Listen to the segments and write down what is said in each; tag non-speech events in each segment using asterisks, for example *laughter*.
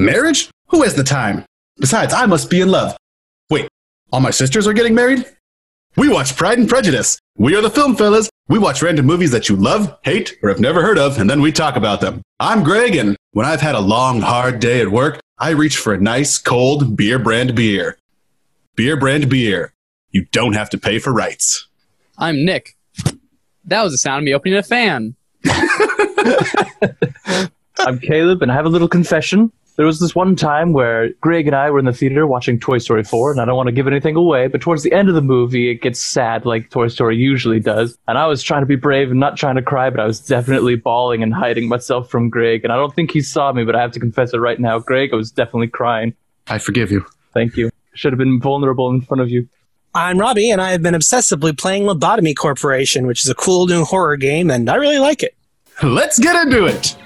Marriage? Who has the time? Besides, I must be in love. Wait, all my sisters are getting married? We watch Pride and Prejudice. We are the film fellas. We watch random movies that you love, hate, or have never heard of, and then we talk about them. I'm Greg, and when I've had a long, hard day at work, I reach for a nice, cold beer brand beer. Beer brand beer. You don't have to pay for rights. I'm Nick. That was the sound of me opening a fan. *laughs* I'm Caleb, and I have a little confession. There was this one time where Greg and I were in the theater watching Toy Story 4, and I don't want to give anything away, but towards the end of the movie, it gets sad like Toy Story usually does. And I was trying to be brave and not trying to cry, but I was definitely bawling and hiding myself from Greg. And I don't think he saw me, but I have to confess it right now. Greg, I was definitely crying. I forgive you. Thank you. Should have been vulnerable in front of you. I'm Robbie, and I have been obsessively playing Lobotomy Corporation, which is a cool new horror game, and I really like it. Let's get into it.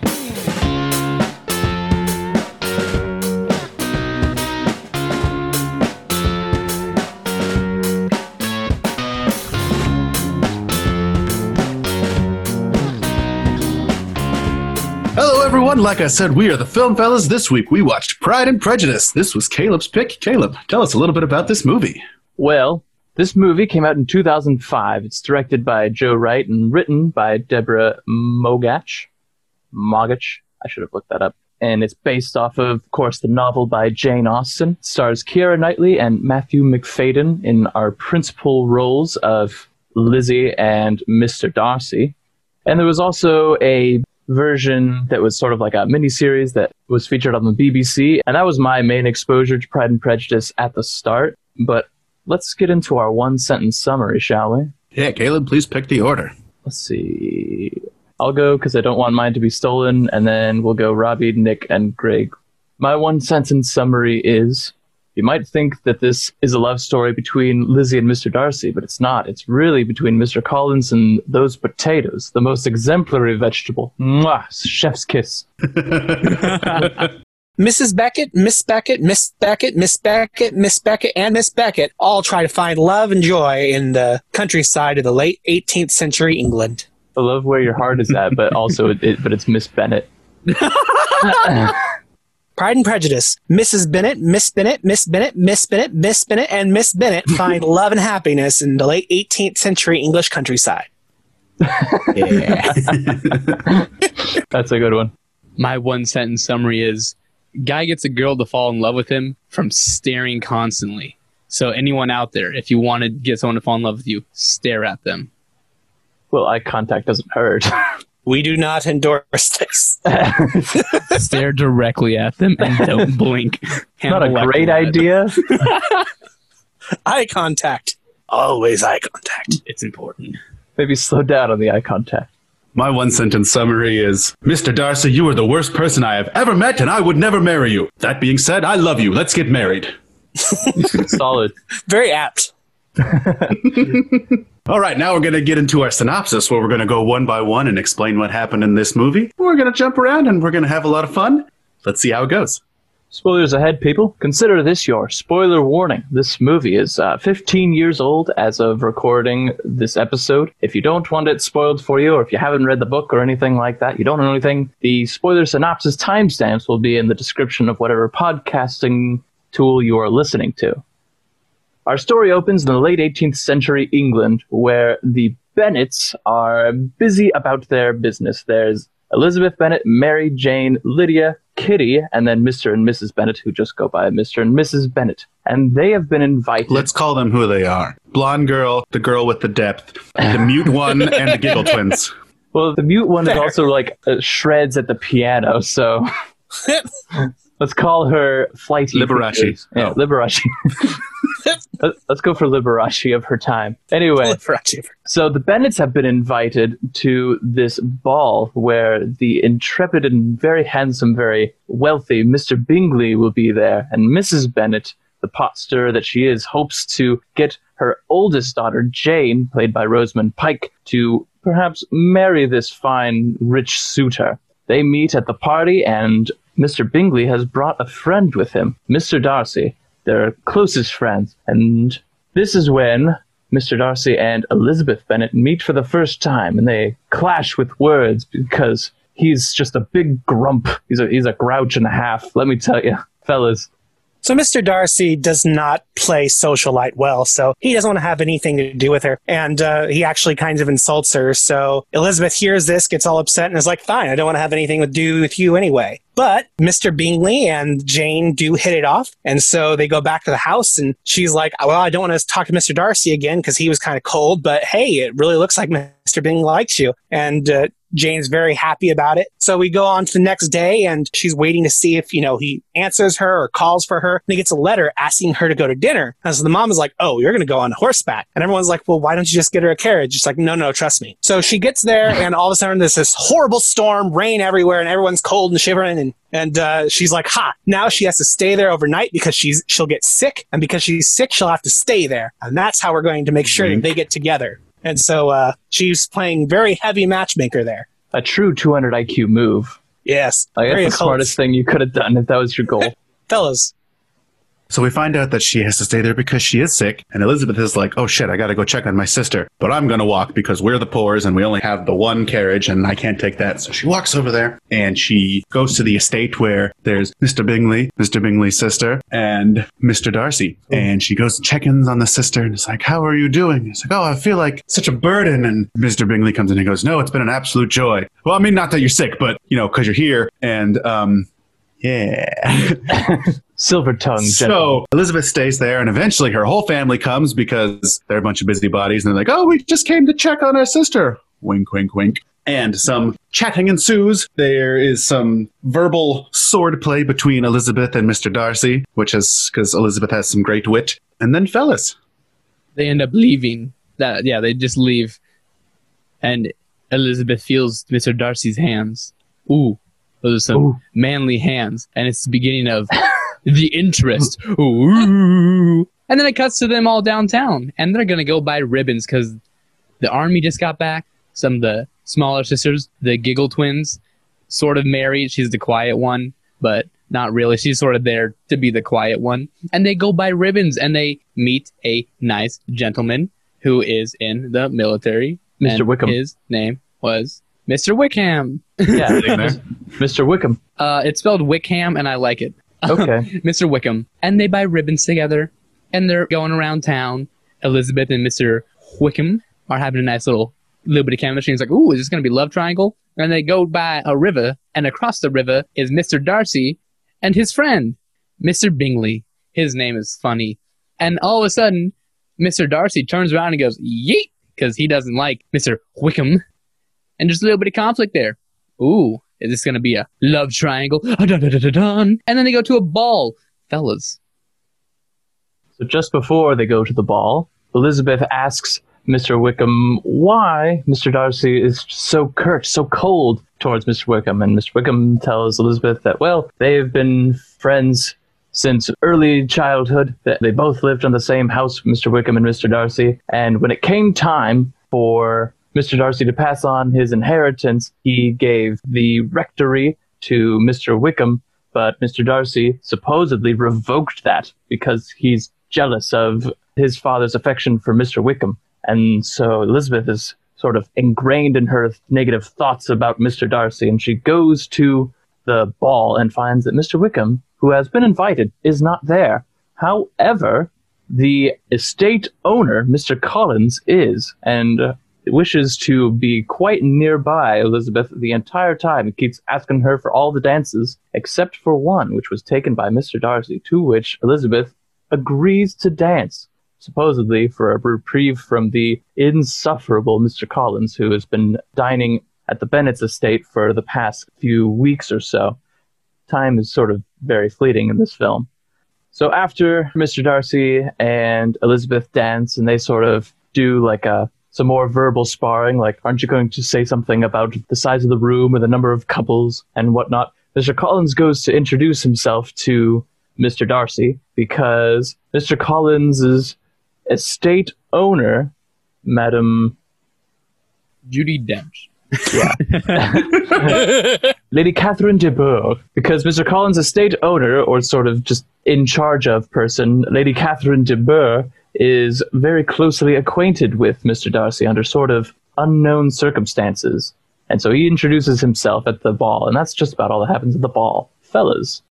Everyone. Like I said, we are the Film Fellas. This week we watched Pride and Prejudice. This was Caleb's pick. Caleb, tell us a little bit about this movie. Well, this movie came out in 2005. It's directed by Joe Wright and written by Deborah Moggach. Moggach. I should have looked that up. And it's based off of, of course, the novel by Jane Austen. It stars Keira Knightley and Matthew Macfadyen in our principal roles of Lizzie and Mr. Darcy. And there was also a version that was sort of like a mini series that was featured on the BBC. And that was my main exposure to Pride and Prejudice at the start. But let's get into our one sentence summary, shall we? Yeah, Caleb, please pick the order. Let's see. I'll go because I don't want mine to be stolen, and then we'll go Robbie, Nick, and Greg. My one sentence summary is you might think that this is a love story between Lizzie and Mr. Darcy, but it's not. It's really between Mr. Collins and those potatoes, the most exemplary vegetable. Mwah! Chef's kiss. *laughs* Mrs. Beckett, Miss Beckett, Miss Beckett, Miss Beckett, Miss Beckett, and Miss Beckett all try to find love and joy in the countryside of the late 18th century England. I love where your heart is at, but also, it, it, but it's Miss Bennet. *laughs* Pride and Prejudice. Mrs. Bennet, Miss Bennet, Miss Bennet, Miss Bennet, Miss Bennet, and Miss Bennet *laughs* find love and happiness in the late 18th century English countryside. *laughs* Yeah. *laughs* That's a good one. My one sentence summary is guy gets a girl to fall in love with him from staring constantly. So anyone out there, if you want to get someone to fall in love with you, stare at them. Well, eye contact doesn't hurt. We do not endorse this. *laughs* *laughs* stare directly at them and don't *laughs* blink. Not a great idea. eye contact. Always eye contact. It's important. Maybe slow down on the eye contact. My one sentence summary is Mr. Darcy, you are the worst person I have ever met, and I would never marry you. That being said, I love you. Let's get married. Solid. Very apt. All right, now we're going to get into our synopsis where we're going to go one by one and explain what happened in this movie. We're going to jump around and we're going to have a lot of fun. Let's see how it goes. Spoilers ahead, people. Consider this your spoiler warning. This movie is uh, 15 years old as of recording this episode. If you don't want it spoiled for you, or if you haven't read the book or anything like that, you don't know anything, the spoiler synopsis timestamps will be in the description of whatever podcasting tool you are listening to. Our story opens in the late 18th century England, where the Bennets are busy about their business. There's Elizabeth Bennet, Mary Jane, Lydia, Kitty, and then Mr. and Mrs. Bennet, who just go by Mr. and Mrs. Bennet. And they have been invited. Let's call them who they are blonde girl, the girl with the depth, the mute one, *laughs* and the giggle twins. well, the mute one is also like uh, shreds at the piano, so *laughs* let's call her Flighty. Liberace. Yeah, Oh. Liberace. *laughs* Let- Let's go for Liberace of her time. Anyway, So the Bennets have been invited to this ball where the intrepid and very handsome, very wealthy Mr. Bingley will be there, and Mrs. Bennet, the pot stirrer that she is, hopes to get her oldest daughter, Jane, played by Rosamund Pike, to perhaps marry this fine, rich suitor. They meet at the party, and Mr. Bingley has brought a friend with him, Mr. Darcy. They're closest friends, and this is when Mr. Darcy and Elizabeth Bennet meet for the first time, and they clash with words because he's just a big grump. He's a he's a grouch and a half. Let me tell you, *laughs* fellas. So Mr. Darcy does not play socialite well, so he doesn't want to have anything to do with her. And uh, he actually kind of insults her. So Elizabeth hears this, gets all upset, and is like, fine, I don't want to have anything to do with you anyway. But Mr. Bingley and Jane do hit it off. And so they go back to the house and she's like, well, I don't want to talk to Mr. Darcy again because he was kind of cold, but hey, it really looks like Mr. Bingley likes you. And uh, Jane's very happy about it. So we go on to the next day and she's waiting to see if, you know, he answers her or calls for her. And he gets a letter asking her to go to dinner. And so the mom is like, oh, you're going to go on horseback. And everyone's like, well, why don't you just get her a carriage? It's like, no, no, trust me. So she gets there *laughs* and all of a sudden there's this horrible storm, rain everywhere, and everyone's cold and shivering. And, and uh, she's like, ha, now she has to stay there overnight because she's she'll get sick. And because she's sick, she'll have to stay there. And that's how we're going to make sure that they get together. And so uh, she's playing very heavy matchmaker there. A true 200 IQ move. Yes. Like, that's the smartest thing you could have done if that was your goal. *laughs* Fellas, So we find out that she has to stay there because she is sick, and Elizabeth is like, "Oh shit, I gotta go check on my sister." But I'm gonna walk because we're the poors and we only have the one carriage, and I can't take that. So she walks over there and she goes to the estate where there's Mr. Bingley, Mr. Bingley's sister, and Mr. Darcy. And she goes to check-ins on the sister, and it's like, "How are you doing?" It's like, "Oh, I feel like such a burden." And Mr. Bingley comes in and goes, "No, it's been an absolute joy." Well, I mean, not that you're sick, but you know, because you're here, and um, yeah. *laughs* Silver tongue. So Elizabeth stays there, and eventually her whole family comes because they're a bunch of busybodies, and they're like, "Oh, we just came to check on our sister." Wink, wink, wink. And some chatting ensues. There is some verbal swordplay between Elizabeth and Mr. Darcy, which is because Elizabeth has some great wit. And then, fellas, They end up leaving. That yeah, they just leave, and Elizabeth feels Mr. Darcy's hands. Ooh, those are some Ooh. manly hands, and it's the beginning of *laughs* the interest. Ooh. And then it cuts to them all downtown, and they're gonna go buy ribbons because the army just got back. Some of the smaller sisters, the Giggle twins, sort of married. She's the quiet one, but not really. She's sort of there to be the quiet one. And they go buy ribbons, and they meet a nice gentleman who is in the military. Mr. Wickham. His name was Mr. Wickham. Yeah, Mr. Wickham. Uh, it's spelled Wickham, and I like it. Okay. *laughs* Mr. Wickham. And they buy ribbons together, and they're going around town. Elizabeth and Mr. Wickham are having a nice little little bit of chemistry. He's like, "Ooh, is this going to be love triangle?" And they go by a river, and across the river is Mr. Darcy and his friend, Mr. Bingley. His name is funny. And all of a sudden, Mr. Darcy turns around and goes, "Yeet," because he doesn't like Mr. Wickham, and there's a little bit of conflict there. Ooh, is this going to be a love triangle? *laughs* And then they go to a ball. Fellas, So just before they go to the ball, Elizabeth asks Mr. Wickham why Mr. Darcy is so curt, so cold towards Mr. Wickham. And Mr. Wickham tells Elizabeth that, well, they've been friends since early childhood, that they both lived on the same house, Mr. Wickham and Mr. Darcy. And when it came time for Mr. Darcy to pass on his inheritance, he gave the rectory to Mr. Wickham, but Mr. Darcy supposedly revoked that because he's jealous of his father's affection for Mr. Wickham. And so Elizabeth is sort of ingrained in her negative thoughts about Mr. Darcy, and she goes to the ball and finds that Mr. Wickham, who has been invited, is not there. However, the estate owner, Mr. Collins, is, and wishes to be quite nearby Elizabeth the entire time. He keeps asking her for all the dances, except for one, which was taken by Mr. Darcy, to which Elizabeth agrees to dance, supposedly for a reprieve from the insufferable Mr. Collins, who has been dining at the Bennet's estate for the past few weeks or so. Time is sort of very fleeting in this film. So after Mr. Darcy and Elizabeth dance, and they sort of do like a some more verbal sparring, like, aren't you going to say something about the size of the room or the number of couples and whatnot? Mr. Collins goes to introduce himself to Mr. Darcy because Mr. Collins's estate owner, Madam Judi Dench. *laughs* Lady Catherine de Bourgh, because Mr. Collins' estate owner, or sort of just in charge of person, Lady Catherine de Bourgh, is very closely acquainted with Mr. Darcy under sort of unknown circumstances. And so he introduces himself at the ball, and that's just about all that happens at the ball. Fellas.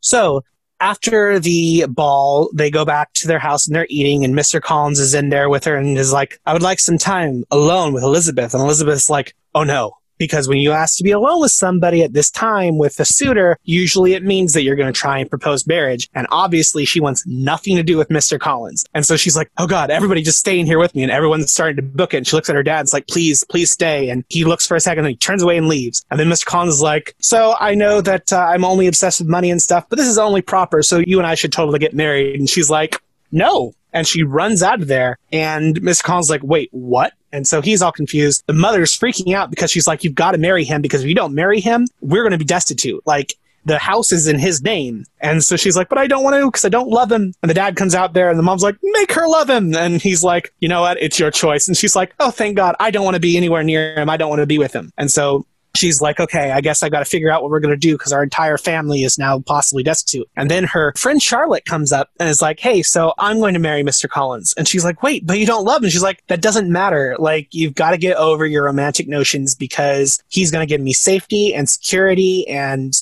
So after the ball, they go back to their house and they're eating, and Mr. Collins is in there with her and is like, I would like some time alone with Elizabeth. And Elizabeth's like, oh no. Because when you ask to be alone with somebody at this time with a suitor, usually it means that you're going to try and propose marriage. And obviously she wants nothing to do with Mr. Collins. And so she's like, oh God, everybody just stay in here with me. And everyone's starting to book it. And she looks at her dad is like, please, please stay. And he looks for a second and he turns away and leaves. And then Mr. Collins is like, so I know that uh, I'm only obsessed with money and stuff, but this is only proper. So you and I should totally get married. And she's like, no. And she runs out of there. And Mr. Collins like, wait, what? And so he's all confused. The mother's freaking out because she's like, you've got to marry him because if you don't marry him, we're going to be destitute. Like, the house is in his name. And so she's like, but I don't want to because I don't love him. And the dad comes out there and the mom's like, make her love him. And he's like, you know what? It's your choice. And she's like, oh, thank God. I don't want to be anywhere near him. I don't want to be with him. And so she's like, okay, I guess I got to figure out what we're going to do because our entire family is now possibly destitute. And then her friend Charlotte comes up and is like, hey, so I'm going to marry Mr. Collins. And she's like, wait, but you don't love him. She's like, that doesn't matter. Like, you've got to get over your romantic notions because he's going to give me safety and security and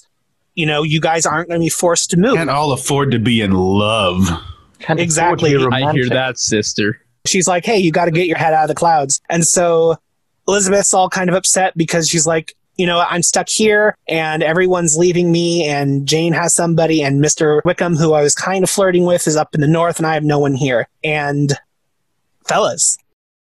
you know, you guys aren't going to be forced to move. Can't all afford to be in love. Can't Exactly. afford to be I hear that, sister. she's like, hey, you got to get your head out of the clouds. And so Elizabeth's all kind of upset because she's like, you know, I'm stuck here and everyone's leaving me and Jane has somebody and Mr. Wickham, who I was kind of flirting with, is up in the north and I have no one here. And fellas,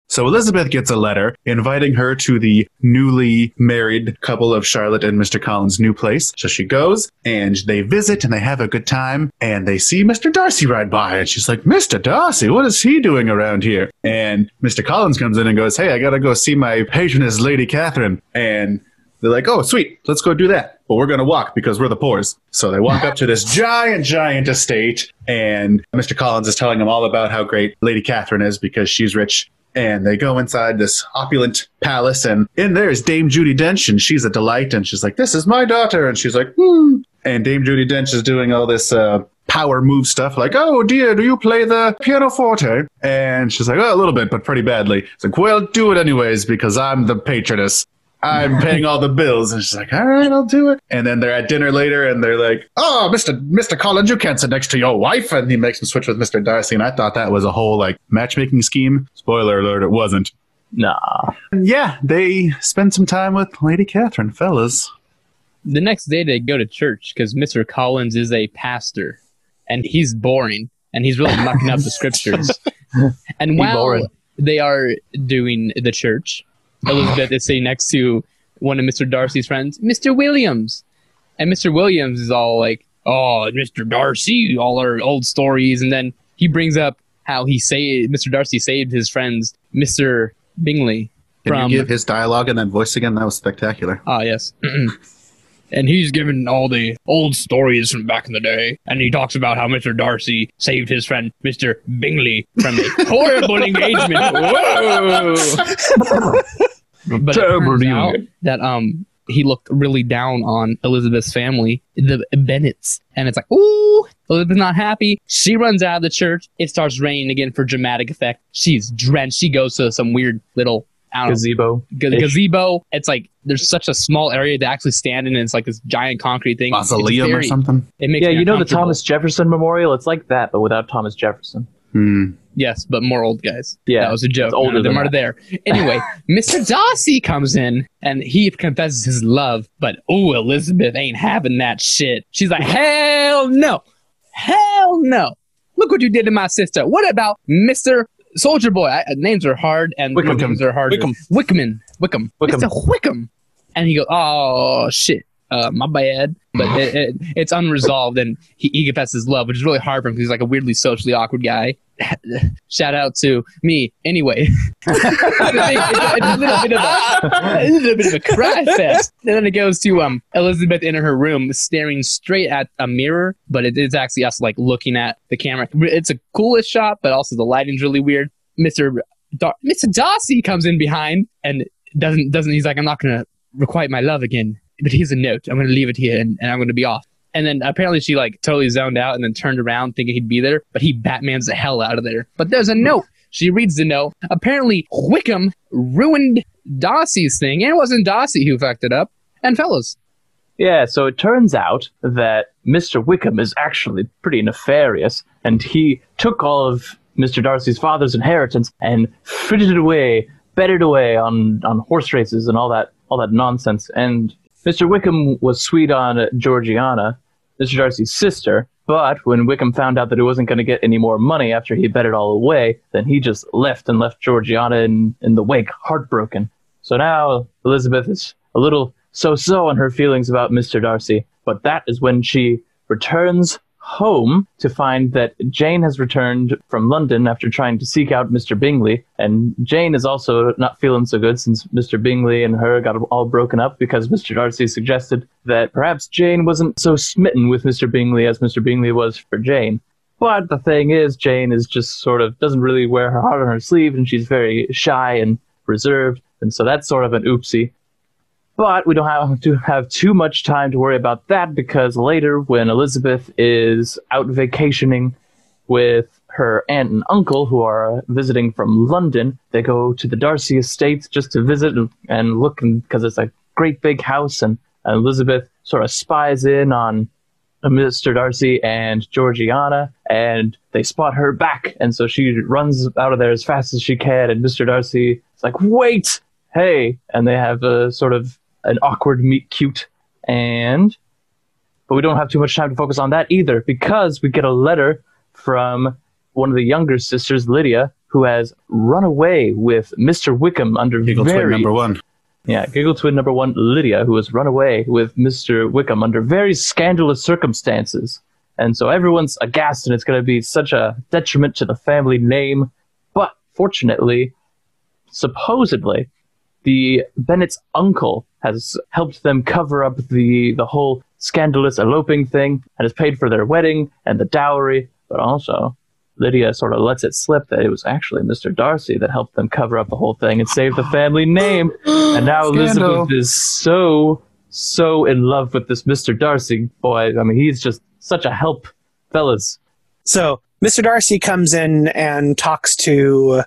So Elizabeth gets a letter inviting her to the newly married couple of Charlotte and Mr. Collins' new place. So she goes and they visit and they have a good time and they see Mr. Darcy ride by and she's like, Mr. Darcy, what is he doing around here? And Mr. Collins comes in and goes, Hey, I gotta go see my patroness, Lady Catherine. And they're like, oh, sweet, let's go do that. But we're going to walk because we're the poors. So they walk up to this *laughs* giant, giant estate, and Mr. Collins is telling them all about how great Lady Catherine is because she's rich. And they go inside this opulent palace, and in there is Dame Judi Dench, and she's a delight. And she's like, "This is my daughter," and she's like, "Hmm." And Dame Judi Dench is doing all this uh, power move stuff, like, "Oh dear, do you play the pianoforte?" And she's like, "Oh, a little bit, but pretty badly." It's like, "Well, do it anyways because I'm the patroness." I'm paying all the bills. And she's like, all right, I'll do it. And then they're at dinner later and they're like, oh, Mr. Mr. Collins, you can't sit next to your wife. And he makes him switch with Mr. Darcy. And I thought that was a whole like matchmaking scheme. Spoiler alert, it wasn't. Nah. And yeah, they spend some time with Lady Catherine, fellas. The next day they go to church because Mr. Collins is a pastor and he's boring and he's really mucking up the scriptures. *laughs* And He while they are doing the church, Elizabeth is sitting next to one of Mr. Darcy's friends, Mr. Williams. And Mr. Williams is all like, oh, Mr. Darcy, all our old stories. And then he brings up how he saved, Mr. Darcy saved his friends, Mr. Bingley. Can From- you give his dialogue and then voice again? That was spectacular. Ah, yes. *clears throat* and he's given all the old stories from back in the day. And he talks about how Mr. Darcy saved his friend, Mr. Bingley, from a *laughs* horrible engagement. Whoa! but turns out that um he looked really down on Elizabeth's family, the Bennets. And it's like, ooh, Elizabeth's not happy. She runs out of the church. It starts raining again for dramatic effect. She's drenched. She goes to some weird little I don't know, Gazebo. ga- gazebo. It's like there's such a small area to actually stand in. And it's like this giant concrete thing. Mausoleum or something? It makes Yeah, you know the. Thomas Jefferson Memorial? It's like that, but without Thomas Jefferson. Hmm. Yes, but more old guys. Yeah, that was a joke. older None of them than are there. Anyway, *laughs* Mr. Darcy comes in and he confesses his love, but oh, Elizabeth ain't having that shit. She's like, hell no, hell no. Look what you did to my sister. What about Mr. Soldier Boy? I, names are hard and Wickham. names are hard. Wickham. Wickman. Wickham. Wickham. Mr. Wickham. And he goes, oh shit. Uh, my bad, but *sighs* it, it, it's unresolved, and he, he confesses love, which is really hard for him because he's like a weirdly socially awkward guy. *laughs* Shout out to me. Anyway, *laughs* a, a bit of a, cry fest. And then it goes to um Elizabeth in her room, staring straight at a mirror, but it is actually us like looking at the camera. It's a coolest shot, but also the lighting's really weird. Mister Dar- Mr. Darcy comes in behind and doesn't doesn't. He's like, I'm not gonna requite my love again, but here's a note. I'm gonna leave it here, and, and I'm gonna be off. And then apparently she like totally zoned out and then turned around thinking he'd be there, but he Batman's the hell out of there. But there's a note. She reads the note. Apparently Wickham ruined Darcy's thing, and it wasn't Darcy who fucked it up. And fellas, Yeah, so it turns out that Mr. Wickham is actually pretty nefarious, and he took all of Mr. Darcy's father's inheritance and frittered it away, betted away on, on horse races and all that all that nonsense. And Mr. Wickham was sweet on Georgiana, Mr. Darcy's sister, but when Wickham found out that he wasn't going to get any more money after he bet it all away, then he just left and left Georgiana in, in the wake, heartbroken. So now Elizabeth is a little so so on her feelings about Mr. Darcy, but that is when she returns home to find that Jane has returned from London after trying to seek out Mr. Bingley, and Jane is also not feeling so good since Mr. Bingley and her got all broken up because Mr. Darcy suggested that perhaps Jane wasn't so smitten with Mr. Bingley as Mr. Bingley was for Jane. But the thing is, Jane is just sort of doesn't really wear her heart on her sleeve, and she's very shy and reserved, and so that's sort of an oopsie. But we don't have to have too much time to worry about that because later, when Elizabeth is out vacationing with her aunt and uncle who are visiting from London, they go to the Darcy Estates just to visit and, and look because it's a great big house. And, and Elizabeth sort of spies in on Mr. Darcy and Georgiana, and they spot her back. And so she runs out of there as fast as she can. And Mr. Darcy is like, wait, hey. And they have a sort of an awkward meet cute. And, but we don't have too much time to focus on that either because we get a letter from one of the younger sisters, Lydia, who has run away with Mr. Wickham under Giggle very twin number one. yeah, Giggle Twin number one, Lydia, who has run away with Mr. Wickham under very scandalous circumstances. And so everyone's aghast, and it's going to be such a detriment to the family name. But fortunately, supposedly, the Bennet's uncle has helped them cover up the, the whole scandalous eloping thing and has paid for their wedding and the dowry. But also, Lydia sort of lets it slip that it was actually Mr. Darcy that helped them cover up the whole thing and save the family name. *gasps* And now Scandal. Elizabeth is so, so in love with this Mr. Darcy boy. I mean, he's just such a help, fellas. So Mr. Darcy comes in and talks to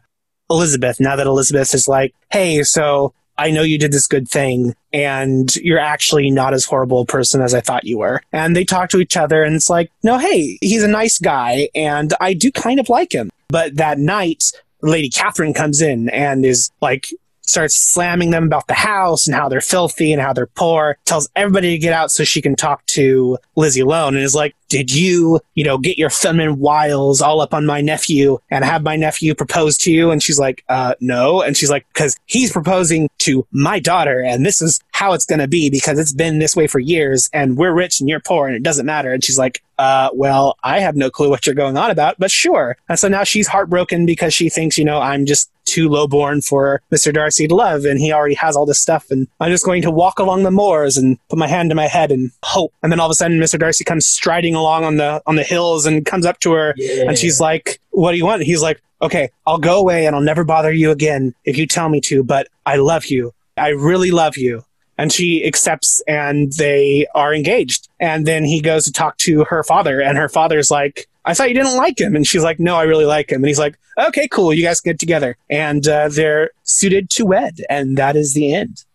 Elizabeth now that Elizabeth is like, hey, so I know you did this good thing and you're actually not as horrible a person as I thought you were. And they talk to each other and it's like, no, hey, he's a nice guy and I do kind of like him. But that night, Lady Catherine comes in and is like, starts slamming them about the house and how they're filthy and how they're poor, tells everybody to get out so she can talk to Lizzie alone and is like, did you, you know, get your feminine wiles all up on my nephew and have my nephew propose to you? And she's like, uh, no. And she's like, because he's proposing to my daughter and this is how it's going to be because it's been this way for years and we're rich and you're poor and it doesn't matter. And she's like, uh, well, I have no clue what you're going on about, but sure. And so now she's heartbroken because she thinks, you know, I'm just too lowborn for Mr. Darcy to love and he already has all this stuff and I'm just going to walk along the moors and put my hand to my head and hope. And then all of a sudden Mr. Darcy comes striding along on the on the hills and comes up to her and she's like, What do you want? And he's like, Okay, I'll go away and I'll never bother you again if you tell me to, but I love you. I really love you. And she accepts and they are engaged. And then he goes to talk to her father, and her father's like, I thought you didn't like him. And she's like, No, I really like him. And he's like, Okay, cool. You guys get together. And uh, they're suited to wed. And that is the end.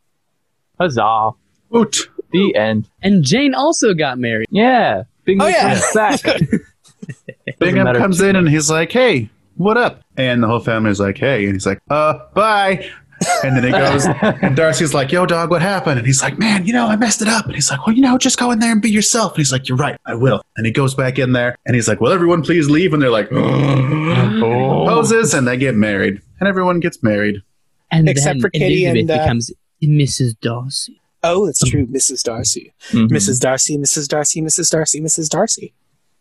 Huzzah. Woot. The end. and Jane also got married. Yeah. Big Oh, yeah. news back. Bingham matter. comes in and he's like, "Hey, what up?" And the whole family's like, "Hey," and he's like, "Uh, bye." And then he goes, *laughs* and Darcy's like, "Yo, dog, what happened?" And he's like, "Man, you know, I messed it up." And he's like, "Well, you know, just go in there and be yourself." And he's like, "You're right, I will." And he goes back in there, and he's like, "Well, everyone please leave?" And they're like, *gasps* Oh. "Poses," and they get married, and everyone gets married. And Except then for Kitty Elizabeth and, uh, becomes Mrs. Darcy. Oh, it's true. Mrs. Darcy. Mhm. Mrs. Darcy, Mrs. Darcy, Mrs. Darcy, Mrs. Darcy.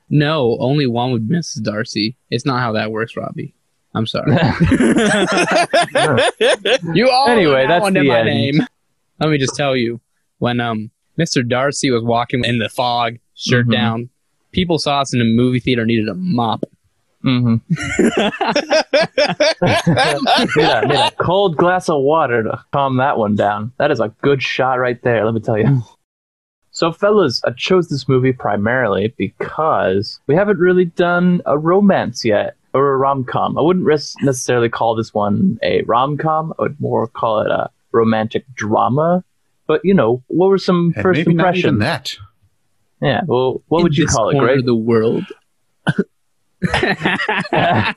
No, only one would be Mrs. Darcy. It's not how that works, Robbie. I'm sorry. *laughs* you all Anyway, know that's under the my end. name. Let me just tell you, when um Mr. Darcy was walking in the fog, shirt Mhm. down, people saw us in a movie theater needed a mop. Mhm. need, a, need a cold glass of water to calm that one down. That is a good shot right there, let me tell you. So, fellas, I chose this movie primarily because we haven't really done a romance yet, or a rom com. I wouldn't res- necessarily call this one a rom com, I would more call it a romantic drama. But you know, what were some And first maybe not even that. Yeah. Well, what In would you this call it, corner Greg? the world. It's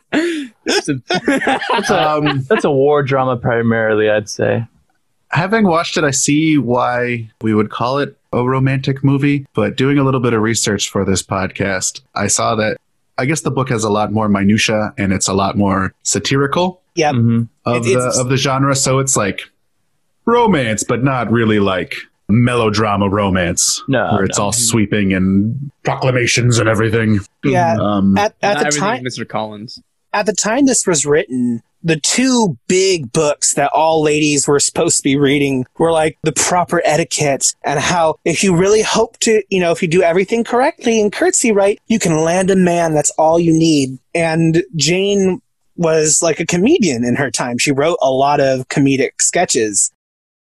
a- That's a, *laughs* Um, that's a war drama primarily, I'd say. having watched it, I see why we would call it a romantic movie. But doing a little bit of research for this podcast, I saw that I guess the book has a lot more minutia and it's a lot more satirical Yep. Mhm. of It- the of the genre. So it's like romance, but not really like melodrama romance, No, where it's no. all sweeping and proclamations and everything. Yeah. Um, At, at the time, Mr. Collins. at the time this was written, the two big books that all ladies were supposed to be reading were like the proper etiquette and how if you really hope to, you know, if you do everything correctly and curtsy right, you can land a man. That's all you need. And Jane was like a comedian in her time. She wrote a lot of comedic sketches.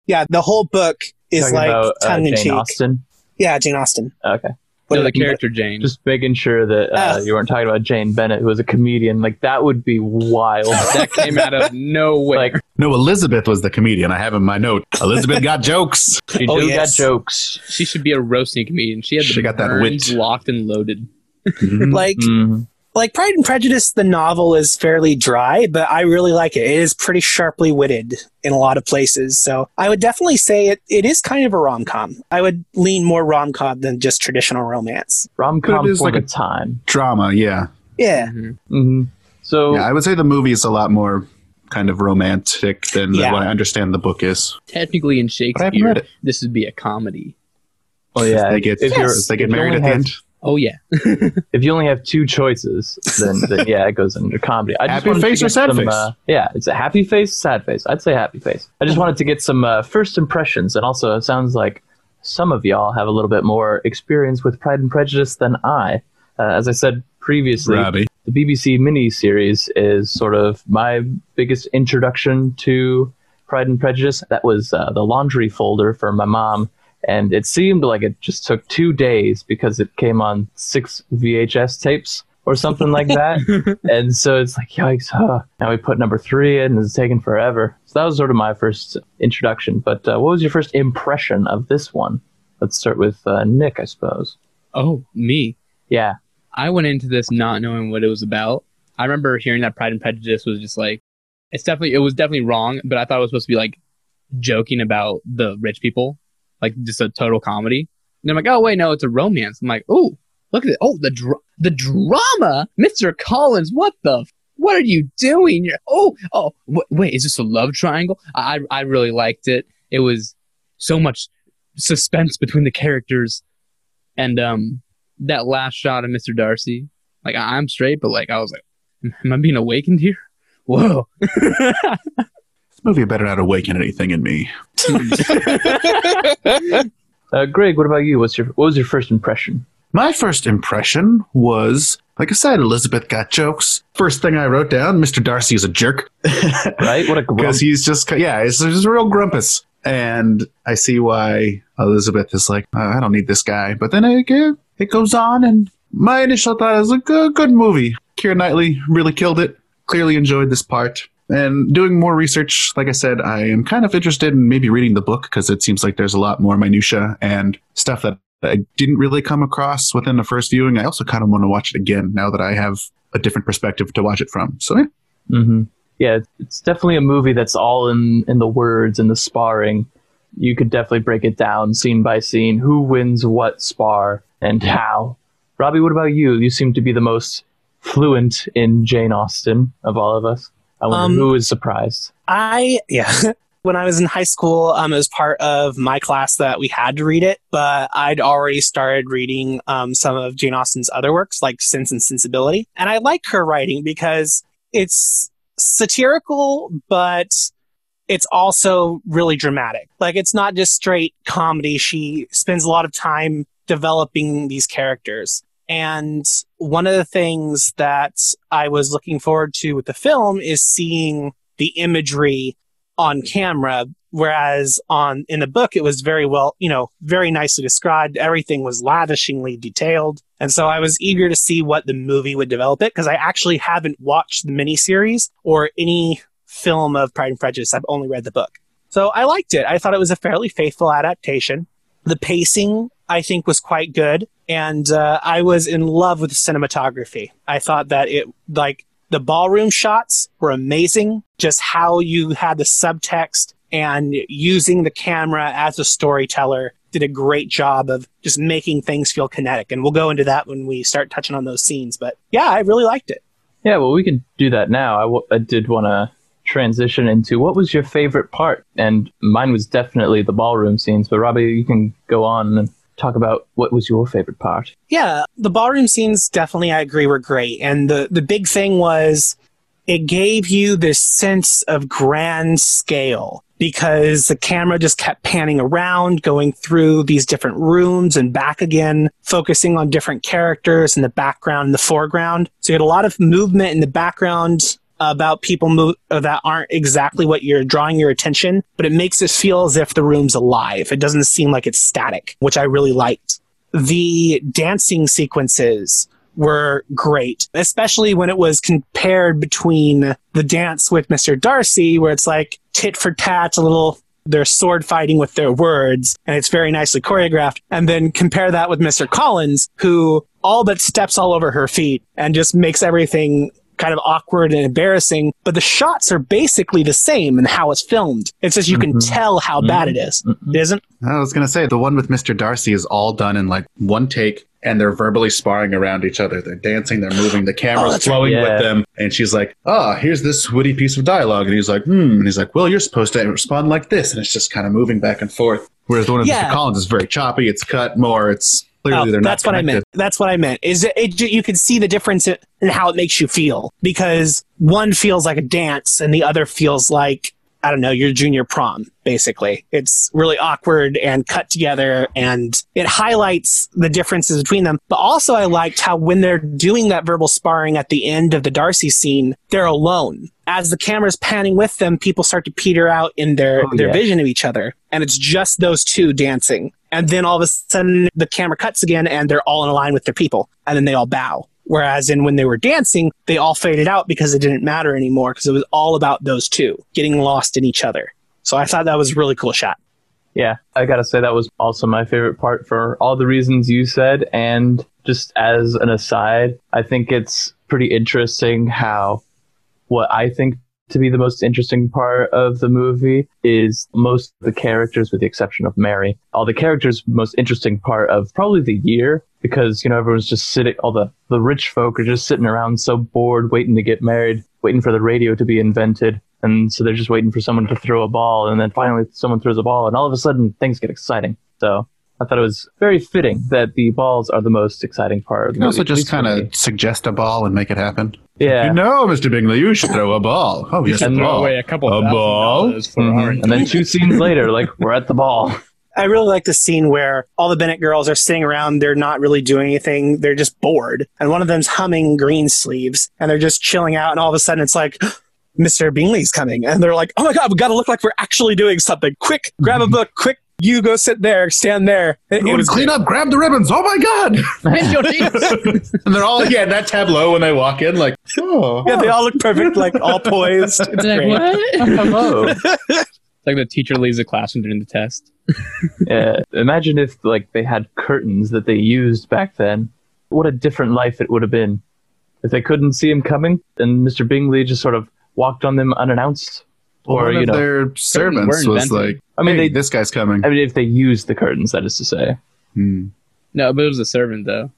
Yeah, the whole book is Talking like about uh, tongue in Jane cheek. Austen. Yeah, Jane Austen. Okay. No, the What- character Jane. Just making sure that uh, Ah. you weren't talking about Jane Bennet, who was a comedian. Like that would be wild. *laughs* that came out of nowhere. like no, Elizabeth was the comedian. I have in my note. Elizabeth got jokes. she Oh, yes. got jokes. she should be a roasting comedian. She had the She got that burns wit. locked and loaded. Mhm. Like Mhm. Like Pride and Prejudice, the novel is fairly dry, but I really like it. It is pretty sharply witted in a lot of places. So I would definitely say it, it is kind of a rom com. I would lean more rom com than just traditional romance. Rom com is for like the a- time. Drama, yeah. Yeah. Mhm. hmm So Yeah, I would say the movie is a lot more kind of romantic than, than Yeah. what I understand the book is. Technically, in But I haven't read Shakespeare, this would be a comedy. oh yeah, they get if, you're, Yes. they get married at the have- end. Oh yeah, *laughs* if you only have two choices, then, then yeah, it goes into comedy. I just Happy to face or get sad some, face? Uh, yeah, it's a happy face, sad face. I'd say happy face. I just wanted to get some uh, first impressions, and also it sounds like some of y'all have a little bit more experience with Pride and Prejudice than I. Uh, as I said previously, Robbie. the BBC miniseries is sort of my biggest introduction to Pride and Prejudice. That was uh, the laundry folder for my mom, and it seemed like it just took two days because it came on six VHS tapes or something like that. *laughs* and so it's like, yikes, huh. now we put number three in, and it's taken forever. So that was sort of my first introduction. But uh, what was your first impression of this one? Let's start with uh, Nick, I suppose. oh me. Yeah. I went into this not knowing what it was about. I remember hearing that Pride and Prejudice was just like, it's definitely, it was definitely wrong, but I thought it was supposed to be like joking about the rich people, like just a total comedy. And I'm like, oh wait, no, it's a romance. I'm like, oh, look at it. Oh, the dr- the drama, Mr. Collins. What the? F- what are you doing? You're, oh, oh, wait, is this a love triangle? I I I really liked it. It was so much suspense between the characters, and um, that last shot of Mr. Darcy. Like I- I'm straight, but like I was like, am I being awakened here? Whoa. *laughs* This movie better not awaken anything in me. *laughs* Uh, Greg, what about you? What's your what was your first impression? My first impression was, like I said, Elizabeth got jokes. First thing I wrote down, Mr. Darcy is a jerk. *laughs* Right? What a grump. Because he's just, yeah, he's, he's a real grumpus. And I see why Elizabeth is like, "Uh, I don't need this guy. But then it, it goes on, and my initial thought is a good, good movie. Keira Knightley really killed it. Clearly enjoyed this part. And doing more research, like I said, I am kind of interested in maybe reading the book because it seems like there's a lot more minutia and stuff that I didn't really come across within the first viewing. I also kind of want to watch it again now that I have a different perspective to watch it from. So yeah, hmm Yeah, it's- it's definitely a movie that's all in in the words and the sparring. You could definitely break it down scene by scene. Who wins what spar and how? Robbie, what about you? You seem to be the most fluent in Jane Austen of all of us. I wonder Um, who is surprised. I yeah. *laughs* When I was in high school, um, it was part of my class that we had to read it, but I'd already started reading um, some of Jane Austen's other works, like Sense and Sensibility. And I like her writing because it's satirical, but it's also really dramatic. Like, it's not just straight comedy. She spends a lot of time developing these characters. And one of the things that I was looking forward to with the film is seeing the imagery on camera whereas on in the book it was very well you know very nicely described everything was lavishingly detailed and so i was eager to see what the movie would develop it because i actually haven't watched the miniseries or any film of pride and prejudice i've only read the book So I liked it. I thought it was a fairly faithful adaptation. The pacing, I think, was quite good. And uh, I was in love with cinematography. I thought that it, like, the ballroom shots were amazing. Just how you had the subtext and using the camera as a storyteller did a great job of just making things feel kinetic. And we'll go into that when we start touching on those scenes. But yeah, I really liked it. Yeah, well, we can do that now. I, w- I did want to transition into what was your favorite part? And mine was definitely the ballroom scenes. But Robbie, you can go on and talk about what was your favorite part. Yeah, the ballroom scenes definitely, I agree, were great. And the, the big thing was it gave you this sense of grand scale because the camera just kept panning around, going through these different rooms and back again, focusing on different characters in the background and the foreground. So you had a lot of movement in the background about people mo- that aren't exactly what you're drawing your attention, but it makes it feel as if the room's alive. It doesn't seem like it's static, which I really liked. The dancing sequences were great, especially when it was compared between the dance with Mr. Darcy, where it's like tit for tat, a little they're sword fighting with their words, and it's very nicely choreographed. And then compare that with Mr. Collins, who all but steps all over her feet and just makes everything kind of awkward and embarrassing, but the shots are basically the same in how it's filmed. It's just you can Mhm. tell how bad it is. Mhm. It isn't? I was gonna say the one with Mr. Darcy is all done in like one take, and they're verbally sparring around each other. They're dancing, they're moving, the Oh, camera's that's right. flowing Yeah. with them, and she's like, "Ah, here's this witty piece of dialogue," and he's like, "Hmm," and he's like, "Well, you're supposed to respond like this," and it's just kind of moving back and forth. Whereas the one with Yeah. Mr. Collins is very choppy. It's cut more. It's clearly Oh, they're not. that's what I meant. That's what I meant. Is it, it you can see the difference in how it makes you feel because one feels like a dance and the other feels like I don't know your junior prom. Basically, it's really awkward and cut together, and it highlights the differences between them. But also, I liked how when they're doing that verbal sparring at the end of the Darcy scene, they're alone. As the camera's panning with them, people start to peter out in their Oh, their yeah. vision of each other, and it's just those two dancing. And then all of a sudden, the camera cuts again, and they're all in a line with their people, and then they all bow. Whereas in when they were dancing, they all faded out because it didn't matter anymore because it was all about those two getting lost in each other. So I thought that was a really cool shot. Yeah, I gotta say that was also my favorite part for all the reasons you said. And just as an aside, I think it's pretty interesting how what I think to be the most interesting part of the movie is most of the characters, with the exception of Mary. All the characters' most interesting part of probably the year because you know everyone's just sitting. All the the rich folk are just sitting around so bored, waiting to get married, waiting for the radio to be invented. And so they're just waiting for someone to throw a ball, and then finally someone throws a ball, and all of a sudden things get exciting. So I thought it was very fitting that the balls are the most exciting part of the You can also movie, just kind of suggest a ball and make it happen. yeah. You know, Mr. Bingley, you should throw a ball. Oh, yes, a And throw ball. away a couple of balls. A ball? dollars for Mhm. And then two scenes later, *laughs* like we're at the ball. I really like the scene where all the Bennet girls are sitting around. They're not really doing anything. They're just bored. And one of them's humming Greensleeves and they're just chilling out. And all of a sudden it's like, *gasps* Mr. Bingley's coming. And they're like, oh my God, we got to look like we're actually doing something. Quick, grab a book. Quick, you go sit there, stand there. It, it was clean up, grab the ribbons. Oh my god! *laughs* *laughs* and they're all yeah, that tableau when they walk in, like oh, Yeah, they all look perfect, like all poised. It's It's like, great. what? *laughs* Hello. It's like the teacher leaves the classroom during the test. yeah. Imagine if like they had curtains that they used back then. What a different life it would have been if they couldn't see him coming and Mr. Bingley just sort of walked on them unannounced. Or one you know, their servants were was invented. like, I mean, "Hey, they- this guy's coming." I mean, if they used the curtains, that is to say. Hmm. No, but it was a servant though.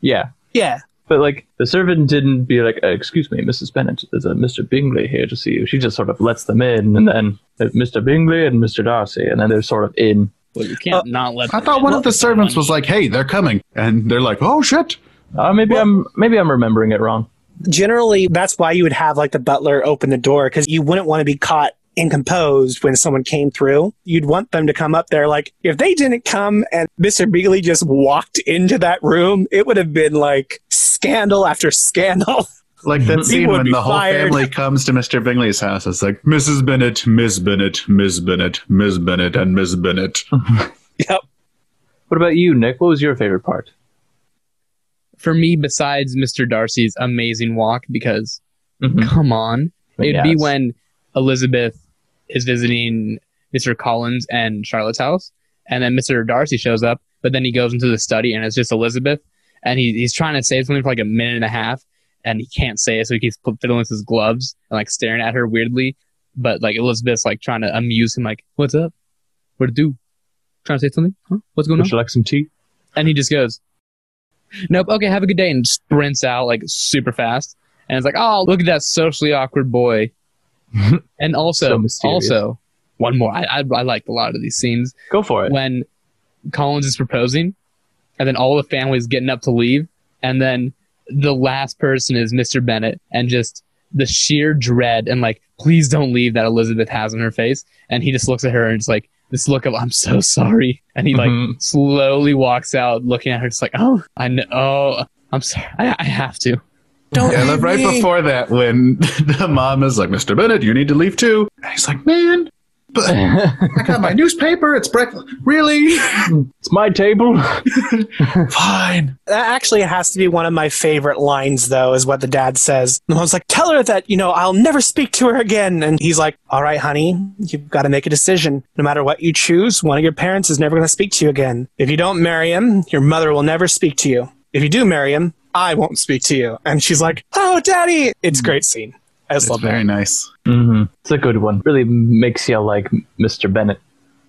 Yeah. Yeah. But like the servant didn't be like, uh, "Excuse me, Mrs. Bennet, there's a Mr. Bingley here to see you." She just sort of lets them in, and then uh, Mr. Bingley and Mr. Darcy, and then they're sort of in. Well, you can't not let. I thought in. one of the servants was like, "Hey, they're coming," and they're like, "Oh shit!" Uh, maybe I'm maybe I'm remembering it wrong. Generally, that's why you would have like the butler open the door because you wouldn't want to be caught incomposed when someone came through. You'd want them to come up there. Like, if they didn't come and Mr. Bingley just walked into that room, it would have been like scandal after scandal. *laughs* Like that scene when be the whole fired. family comes to Mr. Bingley's house. It's like Mrs. Bennet, Miss Bennet, Miss Bennet, Miss Bennet, and Miss Bennet. *laughs* yep. What about you, Nick? What was your favorite part? For me, besides Mr. Darcy's amazing walk, because Mhm. come on, it'd be when Elizabeth is visiting Mr. Collins and Charlotte's house, and then Mr. Darcy shows up, but then he goes into the study and it's just Elizabeth, and he, he's trying to say something for like a minute and a half, and he can't say it, so he keeps fiddling with his gloves and like staring at her weirdly, but like Elizabeth's like trying to amuse him, like, "What's up? What to do? Trying to say something? Huh? What's going on?" Would you like some tea? And he just goes, Nope, okay, have a good day, and sprints out like super fast. And it's like, oh, look at that socially awkward boy. *laughs* and also, So also, one more. I, I I liked a lot of these scenes Go for it. when Collins is proposing, and then all the family's getting up to leave, and then the last person is Mr. Bennet, and just the sheer dread and like, please don't leave that Elizabeth has on her face, and he just looks at her and it's like this look of I'm so sorry, and he like Mhm. slowly walks out, looking at her, just like, oh, I know, oh, I'm sorry, I, I have to. Don't Yeah, leave right me. before that, when *laughs* the mom is like, Mr. Bennet, you need to leave too. And he's like, man, but I got my newspaper. It's breakfast. Really? *laughs* it's my table. *laughs* Fine. That actually has to be one of my favorite lines, though, is what the dad says. The mom's like, tell her that, you know, I'll never speak to her again. And he's like, all right, honey, you've got to make a decision. No matter what you choose, one of your parents is never going to speak to you again. If you don't marry him, your mother will never speak to you. If you do marry him, I won't speak to you. And she's like, oh, daddy. It's a great scene. I just It's love that. very nice. hmm It's a good one. Really makes you like Mr. Bennet.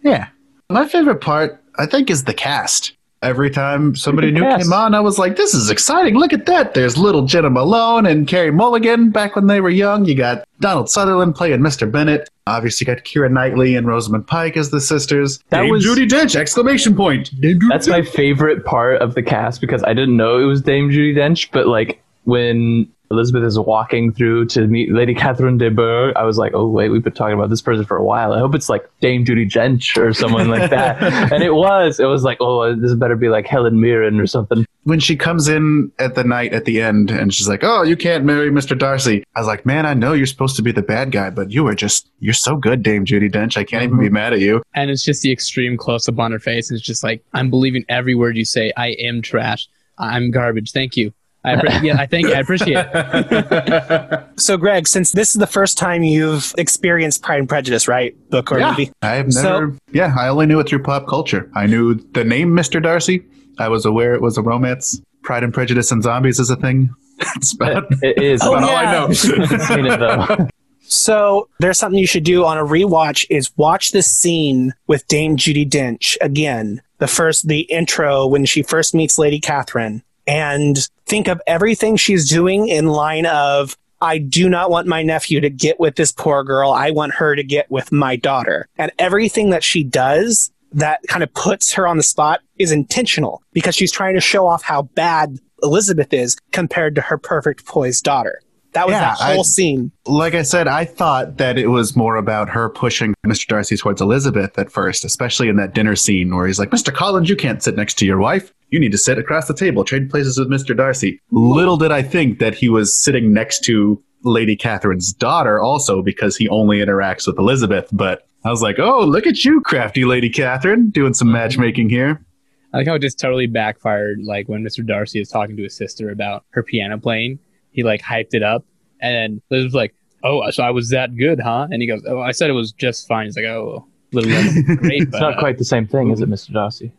Yeah. My favorite part, I think, is the cast. Every time somebody new cast. came on, I was like, this is exciting. Look at that. There's little Jena Malone and Carey Mulligan back when they were young. You got Donald Sutherland playing Mr. Bennet. Obviously, you got Keira Knightley and Rosamund Pike as the sisters. That Dame was- Judi Dench! Exclamation point. That's my favorite part of the cast because I didn't know it was Dame Judi Dench, but like when Elizabeth is walking through to meet Lady Catherine de Bourgh, I was like, oh wait, we've been talking about this person for a while. I hope it's like Dame Judi Dench or someone like that. *laughs* and it was. It was like, oh, this better be like Helen Mirren or something. when she comes in at the night at the end and she's like, "Oh, you can't marry Mr. Darcy," I was like, "Man, I know you're supposed to be the bad guy, but you are just you're so good, Dame Judi Dench. I can't even be mm-hmm. mad at you." And it's just the extreme close up on her face. And it's just like, I'm believing every word you say. I am trash. I'm garbage. Thank you. I appre- yeah, I thank. I appreciate it. *laughs* So, Greg, since this is the first time you've experienced Pride and Prejudice, right? Book or yeah, movie? I've So- never. yeah, I only knew it through pop culture. I knew the name Mr. Darcy. I was aware it was a romance. Pride and Prejudice and zombies is a thing. *laughs* That's about, It is. Oh, about all. I know. *laughs* Seen it, though. So there's something you should do on a rewatch is watch this scene with Dame Judi Dench again. The first, the intro when she first meets Lady Catherine and think of everything she's doing in line of, I do not want my nephew to get with this poor girl. I want her to get with my daughter. And everything that she does that kind of puts her on the spot is intentional because she's trying to show off how bad Elizabeth is compared to her perfect poised daughter. That was Yeah, that whole I- scene. like I said, I thought that it was more about her pushing Mr. Darcy towards Elizabeth at first, especially in that dinner scene where he's like, Mr. Collins, you can't sit next to your wife. You need to sit across the table, trade places with Mr. Darcy. Little did I think that he was sitting next to Lady Catherine's daughter also because he only interacts with Elizabeth. But I was like, oh, look at you, crafty Lady Catherine, doing some matchmaking here. I like how it just totally backfired. Like when Mr. Darcy is talking to his sister about her piano playing, he like hyped it up, and then Liz was like, "Oh, so I was that good, huh?" And he goes, "Oh, I said it was just fine." He's like, "Oh, little *laughs* less great, It's but not uh, quite the same thing, is it, Mr. Darcy?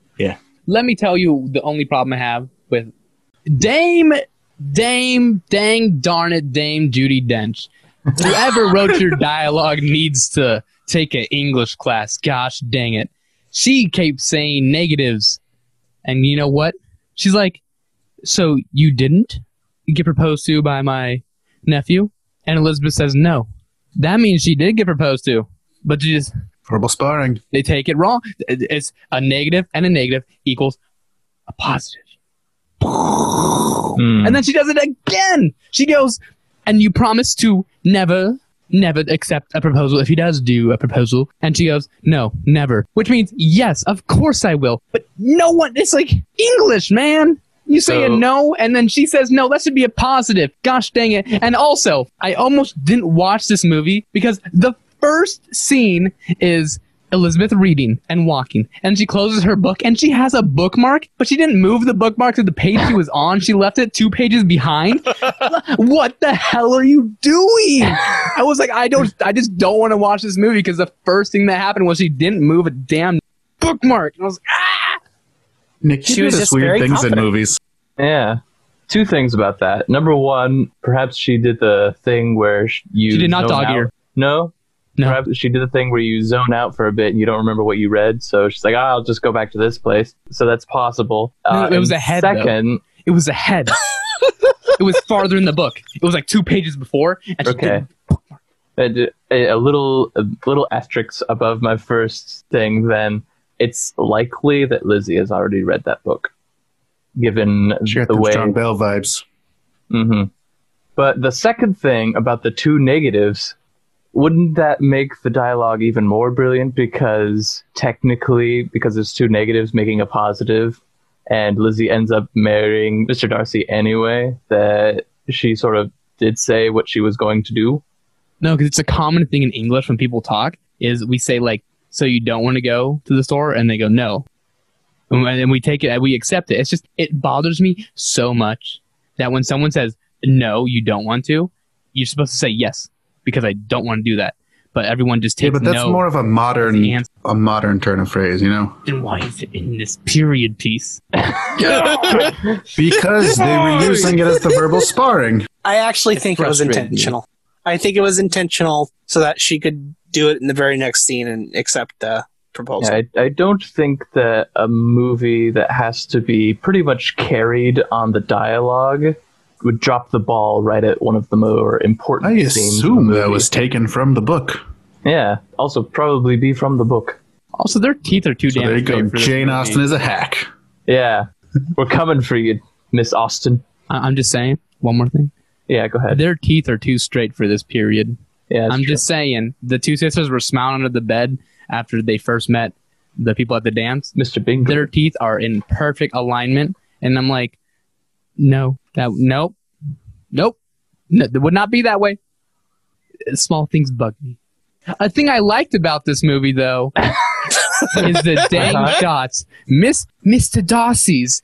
Let me tell you the only problem I have with Dame, Dame, dang darn it, Dame Judi Dench. Whoever wrote your *laughs* dialogue needs to take an English class. Gosh dang it. She keeps saying negatives. And you know what? She's like, So you didn't get proposed to by my nephew? And Elizabeth says, No. That means she did get proposed to. But she just Verbal sparring. they take it wrong. It's a negative and a negative equals a positive. Hmm. And then she does it again. She goes, and you promise to never, never accept a proposal if he does do a proposal. And she goes, no, never. Which means, yes, of course I will. But no one, it's like English, man. You say a no, and then she says no. That should be a positive. Gosh dang it. And also, I almost didn't watch this movie because the first scene is Elizabeth reading and walking, and she closes her book and she has a bookmark, but she didn't move the bookmark to the page she was on. She left it two pages behind. *laughs* what the hell are you doing? I was like, I don't, I just don't want to watch this movie because the first thing that happened was she didn't move a damn bookmark. And I was like, ah! Nick, She you was just weird very things confident. in movies. Yeah. Two things about that. Number one, perhaps she did the thing where you. She did not dog out. ear. No. No. She did the thing where you zone out for a bit and you don't remember what you read. So she's like, "Ah, I'll just go back to this place. So that's possible. No, Uh, it was and ahead, though. Second, It was ahead. *laughs* it was farther in the book. It was like two pages before. And she Okay. didn't- a, a little a little asterisk above my first thing. Then it's likely that Lizzie has already read that book, given She the way strong Belle vibes. hmm But the second thing about the two negatives, wouldn't that make the dialogue even more brilliant? Because technically, because there's two negatives making a positive, and Lizzie ends up marrying Mr. Darcy anyway, that she sort of did say what she was going to do. No, because it's a common thing in English when people talk is we say like, "So you don't want to go to the store?" and they go, "No," and then we take it we accept it. It's just it bothers me so much that when someone says, "No, you don't want to," you're supposed to say yes because I don't want to do that. But everyone just takes. Yeah, takes but that's no. more of a modern a modern turn of phrase, you know? Then why is it in this period piece? *laughs* *laughs* Because they were using it as the verbal sparring. I actually think it was frustrated me. intentional. I think it was intentional so that she could do it in the very next scene and accept the proposal. Yeah, I, I don't think that a movie that has to be pretty much carried on the dialogue would drop the ball right at one of the more important I assume the that was taken from the book. Yeah, also probably be from the book. Also, their teeth are too So damn. there you go. straight for this Jane. Austen is a hack. Yeah, *laughs* we're coming for you, Miss Austen. I- I'm just saying. One more thing. Yeah, go ahead. Their teeth are too straight for this period. Yeah, that's I'm true. just saying. The two sisters were smiling under the bed after they first met the people at the dance. Mr. Bingo. Their teeth are in perfect alignment, and I'm like, no, that nope, nope, no, it would not be that way. Small things bug me. A thing I liked about this movie, though, *laughs* is the dang Uh-huh. shots. Miss Mr. Darcy's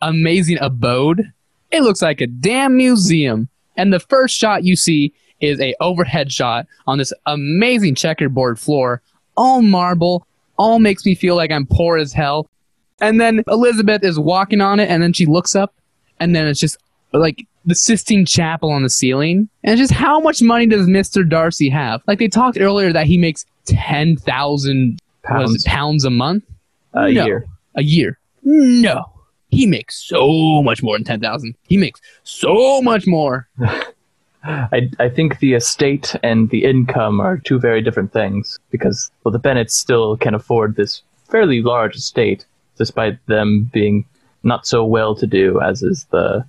amazing abode. It looks like a damn museum. And the first shot you see is a overhead shot on this amazing checkerboard floor, all marble, all makes me feel like I'm poor as hell. And then Elizabeth is walking on it, and then she looks up, and then it's just like the Sistine Chapel on the ceiling. And just how much money does Mr. Darcy have? Like they talked earlier that he makes ten thousand Pounds. pounds a month a No. year. a year. No, he makes so much more than ten thousand. He makes so much more. *laughs* I, I think the estate and the income are two very different things because well the Bennets still can afford this fairly large estate despite them being not so well to do as is the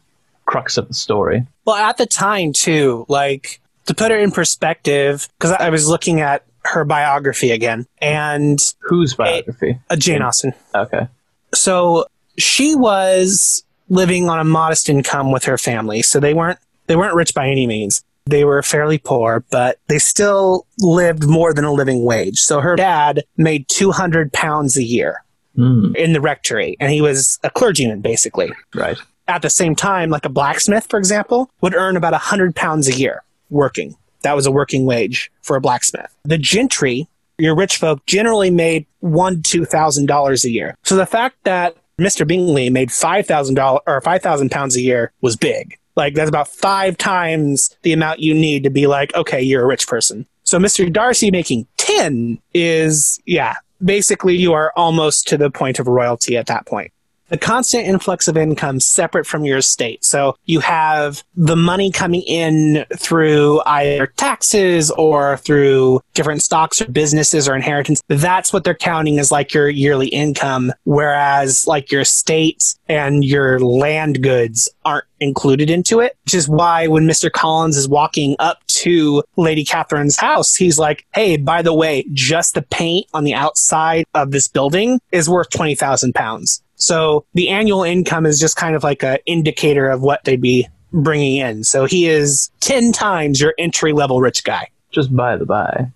crux of the story. Well, at the time too, like to put it in perspective, because I was looking at her biography again, and Whose biography? uh, Jane Austen. Okay. So she was living on a modest income with her family, so they weren't they weren't rich by any means. They were fairly poor, but they still lived more than a living wage. So her dad made two hundred pounds a year Hmm, in the rectory, and he was a clergyman basically. right. At the same time, like a blacksmith, for example, would earn about 100 pounds a year working. That was a working wage for a blacksmith. The gentry, your rich folk, generally made one, two thousand dollars a year. So the fact that Mr. Bingley made five thousand dollars or five thousand pounds a year was big. Like that's about five times the amount you need to be like, okay, you're a rich person. So Mr. Darcy making ten is yeah, basically you are almost to the point of royalty at that point the constant influx of income separate from your estate. So you have the money coming in through either taxes or through different stocks or businesses or inheritance. That's what they're counting as like your yearly income. Whereas like your estate and your land goods aren't included into it, which is why when Mr. Collins is walking up to Lady Catherine's house, he's like, Hey, by the way, just the paint on the outside of this building is worth 20,000 pounds. So the annual income is just kind of like an indicator of what they'd be bringing in. So he is 10 times your entry level rich guy. Just by the by.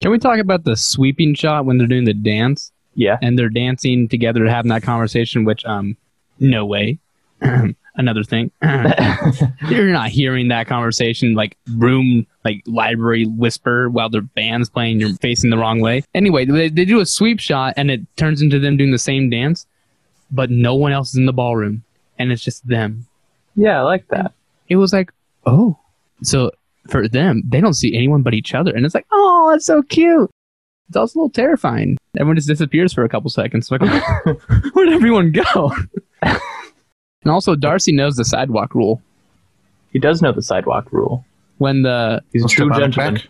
Can we talk about the sweeping shot when they're doing the dance Yeah. and they're dancing together having that conversation? Which, um, no way. *clears throat* Another thing. *clears throat* You're not hearing that conversation like room, like library whisper while their band's playing. You're facing the wrong way. Anyway, they, they do a sweep shot and it turns into them doing the same dance, but no one else is in the ballroom and it's just them. yeah, I like that. It was like, oh, so for them, they don't see anyone but each other, and it's like, oh, that's so cute. It's also a little terrifying. Everyone just disappears for a couple seconds. Like, *laughs* where'd everyone go? *laughs* and also, Darcy knows the sidewalk rule. He does know the sidewalk rule. When the He's a I'll true strip out the gentleman.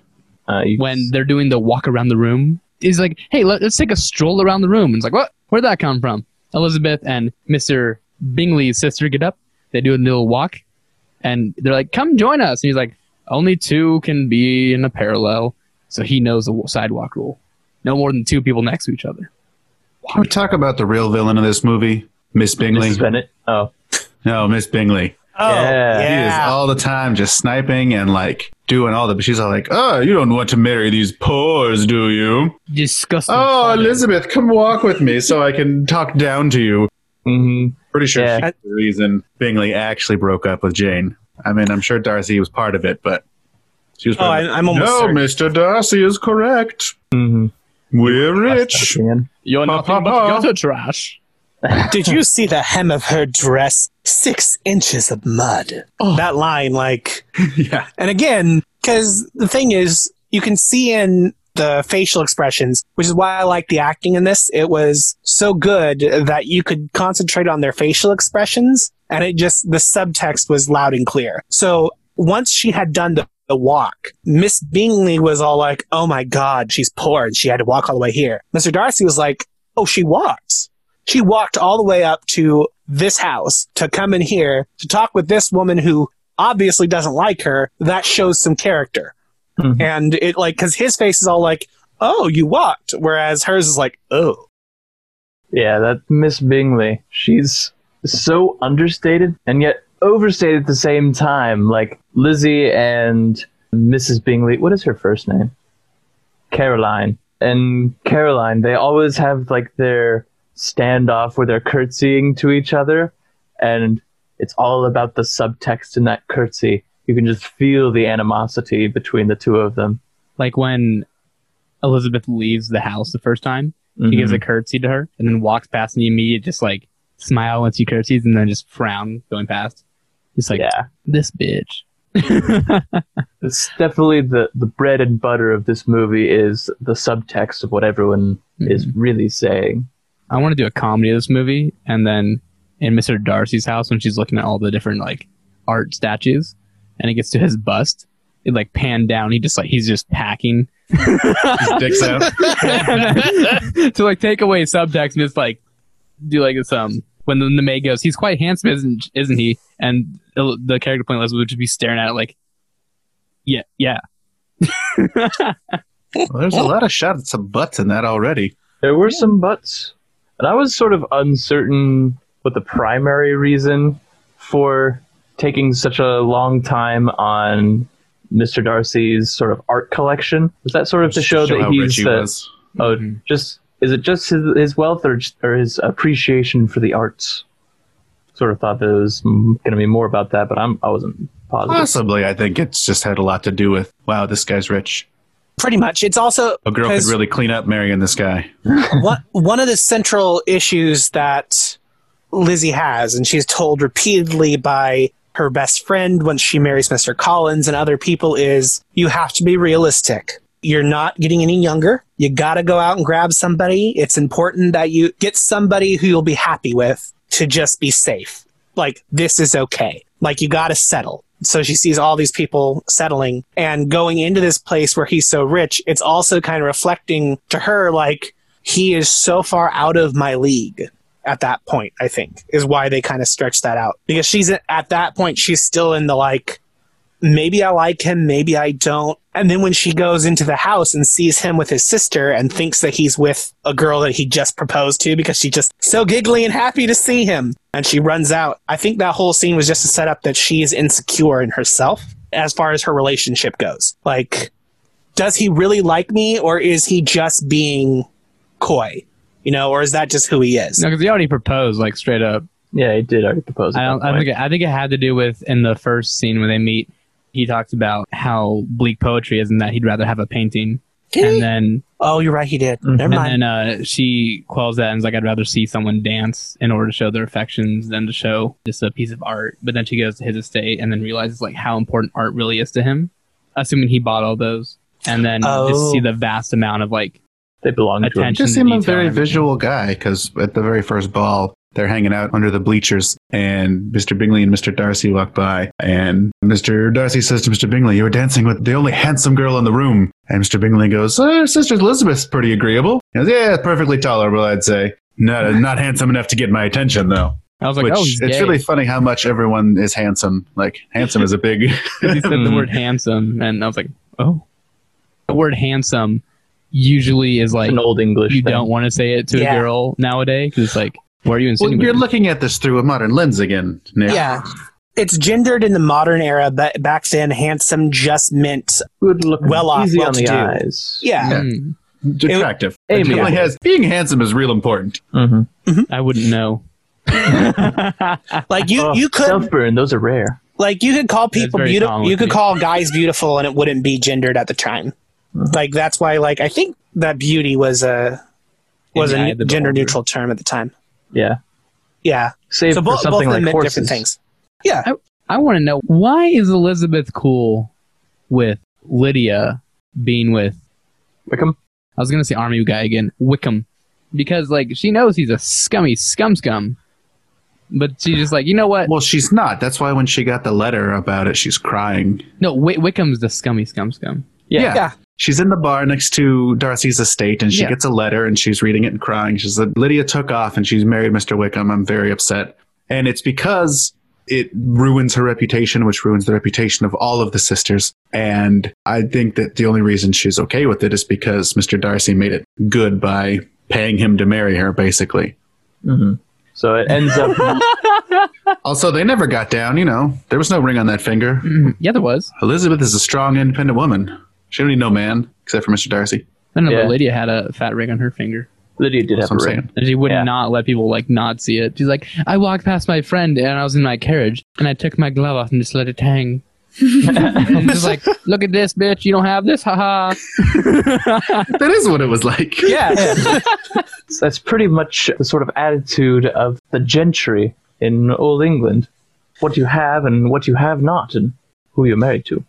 Uh, when they're doing the walk around the room, he's like, hey, let, us take a stroll around the room. And it's like, what? Where'd that come from? Elizabeth and Mr. Bingley's sister get up. They do a little walk, and they're like, come join us. And he's like, only two can be in a parallel. So he knows the sidewalk rule. No more than two people next to each other. Can we talk about the real villain of this movie, Miss Bingley? Mrs. Bennet. Oh, No, Miss Bingley. Oh, Yeah. He is all the time just sniping and like doing all that, But she's all like, "Oh, you don't want to marry these pores, do you? Disgusting. Oh. Elizabeth, come walk with me so I can talk down to you." hmm Pretty sure Yeah. she's the reason Bingley actually broke up with Jane. I mean, I'm sure Darcy was part of it, but she was. Oh, I, I'm almost no, certain. Mr. Darcy is correct. hmm We're rich. You're nothing but gutter trash. Did you see the hem of her dress? Six inches of mud. Oh. That line, like, *laughs* yeah. and again, because the thing is, you can see in the facial expressions, which is why I like the acting in this. It was so good that you could concentrate on their facial expressions, and it just the subtext was loud and clear. So once she had done the, the walk, Miss Bingley was all like, "Oh my God, she's poor, and she had to walk all the way here." Mr. Darcy was like, "Oh, she walked." She walked all the way up to this house to come in here to talk with this woman who obviously doesn't like her. That shows some character. Mhm. And it like, cause his face is all like, oh, you walked. Whereas hers is like, oh. Yeah, that Miss Bingley. She's so understated and yet overstated at the same time. Like Lizzie and Mrs. Bingley. What is her first name? Caroline. And Caroline, they always have like their standoff where they're curtsying to each other. And it's all about the subtext in that curtsy. You can just feel the animosity between the two of them. Like when Elizabeth leaves the house the first time, he gives a mm-hmm. curtsy to her and then walks past and you immediately just like smile once he curtsies and then just frown going past. Just like yeah. this bitch. *laughs* *laughs* It's definitely the, the bread and butter of this movie is the subtext of what everyone is mm-hmm. really saying. I want to do a comedy of this movie and then in Mr. Darcy's house when she's looking at all the different like art statues and it gets to his bust, it like panned down. He just like he's just packing *laughs* Dicks out. *laughs* to like take away subtext and just like do like this um when the, the maid goes, he's quite handsome, isn't isn't he? And the, the character playing Elizabeth would just be staring at it like, yeah, yeah. *laughs* Well, there's a lot of shots of butts in that already. There were some buts, and I was sort of uncertain what the primary reason for taking such a long time on Mr. Darcy's sort of art collection. Was that sort of to show, that how he's rich he oh, Mhm. just is it just his, his wealth or or his appreciation for the arts? Sort of thought that it was going to be more about that, but I'm I wasn't positive. Possibly, I think it's just had a lot to do with wow, this guy's rich. Pretty much. It's also A girl could really clean up marrying this guy. *laughs* one, one of the central issues that Lizzie has, and she's told repeatedly by her best friend once she marries Mr. Collins and other people, is you have to be realistic. You're not getting any younger. You got to go out and grab somebody. It's important that you get somebody who you'll be happy with to just be safe. Like, this is okay. Like, you got to settle. So she sees all these people settling and going into this place where he's so rich. It's also kind of reflecting to her, like, he is so far out of my league at that point, I think, is why they kind of stretch that out. Because she's at that point, she's still in the like, maybe I like him, maybe I don't. And then when she goes into the house and sees him with his sister and thinks that he's with a girl that he just proposed to because she's just so giggly and happy to see him, and she runs out. I think that whole scene was just to set up that she is insecure in herself as far as her relationship goes. Like, does he really like me or is he just being coy? You know, or is that just who he is? No, because he already proposed, like straight up. Yeah, he did already propose. I don't. I think. It, I think it had to do with in the first scene when they meet. He talks about how bleak poetry is, and that he'd rather have a painting. Did And he? then, oh, you're right. He did. Mhm. Never and mind. then uh, she quells that and is like, "I'd rather see someone dance in order to show their affections than to show just a piece of art." But then she goes to his estate and then realizes like how important art really is to him, assuming he bought all those, and then Oh. just see the vast amount of like they belong to him. attention. Just to seemed a very visual guy because at the very first ball, they're hanging out under the bleachers, and Mr. Bingley and Mr. Darcy walk by, and Mr. Darcy says to Mr. Bingley, "You were dancing with the only handsome girl in the room." And Mr. Bingley goes, uh, "Sister Elizabeth's pretty agreeable." He goes, "Yeah, perfectly tolerable, I'd say. Not *laughs* not handsome enough to get my attention, though." I was like, Which "Oh, he's it's gay." really funny how much everyone is handsome. Like handsome is a big. *laughs* he said the word handsome, and I was like, oh. The word handsome usually is like It's an old English. you thing. don't want to say it to Yeah. a girl nowadays because it's like, why are you well, insinuating? you're looking at this through a modern lens again. Nick. yeah. It's gendered in the modern era, but back then, handsome just meant Good look, Well off, easy well on to the do. eyes. yeah. Mm, attractive. It- It definitely has being handsome is real important. hmm I wouldn't know. *laughs* Like you, Oh, you could self burn. Those are rare. like you could call people beautiful. You could me. call guys beautiful, and it wouldn't be gendered at the time. Like that's why, like I think that beauty was a was In a gender neutral term at the time. Yeah. Yeah. Save so for both, both something of them like meant horses. different things. Yeah. I want to know why is Elizabeth cool with Lydia being with? Wickham. I was gonna say army guy again, Wickham, because like she knows he's a scummy scum scum, but she's just like, you know what? Well, she's not. That's why when she got the letter about it, she's crying. No, Wick- Wickham's the scummy scum scum. Yeah. Yeah. Yeah. She's in the bar next to Darcy's estate and she Yeah. gets a letter and she's reading it and crying. She said, Lydia took off and she's married Mr. Wickham. I'm very upset. And it's because it ruins her reputation, which ruins the reputation of all of the sisters. And I think that the only reason she's okay with it is because Mr. Darcy made it good by paying him to marry her, basically. hmm So it ends up. *laughs* Also, they never got down, you know. There was no ring on that finger. Mhm. Yeah, there was. Elizabeth is a strong, independent woman. She don't need no man, except for Mr. Darcy. No, no, Yeah. but Lydia had a fat ring on her finger. Lydia did That's have a what I'm ring. saying. And she would Yeah. not let people like not see it. She's like, I walked past my friend and I was in my carriage and I took my glove off and just let it hang. *laughs* I'm just like, look at this, bitch. You don't have this, haha. *laughs* That is what it was like. *laughs* Yeah. That's pretty much the sort of attitude of the gentry in old England. What you have and what you have not, and who you're married to.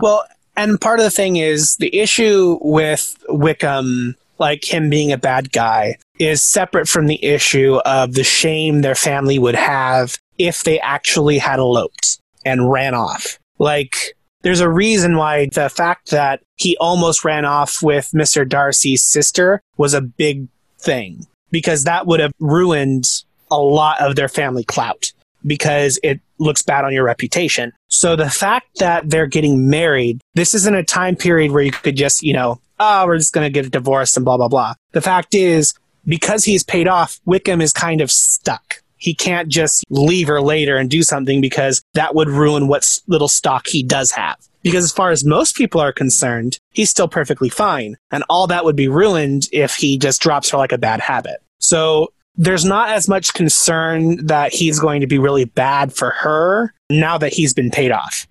well, and part of the thing is the issue with Wickham, like him being a bad guy, is separate from the issue of the shame their family would have if they actually had eloped and ran off. Like, there's a reason why the fact that he almost ran off with Mr. Darcy's sister was a big thing because that would have ruined a lot of their family clout because it looks bad on your reputation. So the fact that they're getting married, this isn't a time period where you could just, you know, oh, we're just going to get a divorce and blah, blah, blah. The fact is, because he's paid off, Wickham is kind of stuck. He can't just leave her later and do something because that would ruin what little stock he does have. Because as far as most people are concerned, he's still perfectly fine. And all that would be ruined if he just drops her like a bad habit. So there's not as much concern that he's going to be really bad for her now that he's been paid off.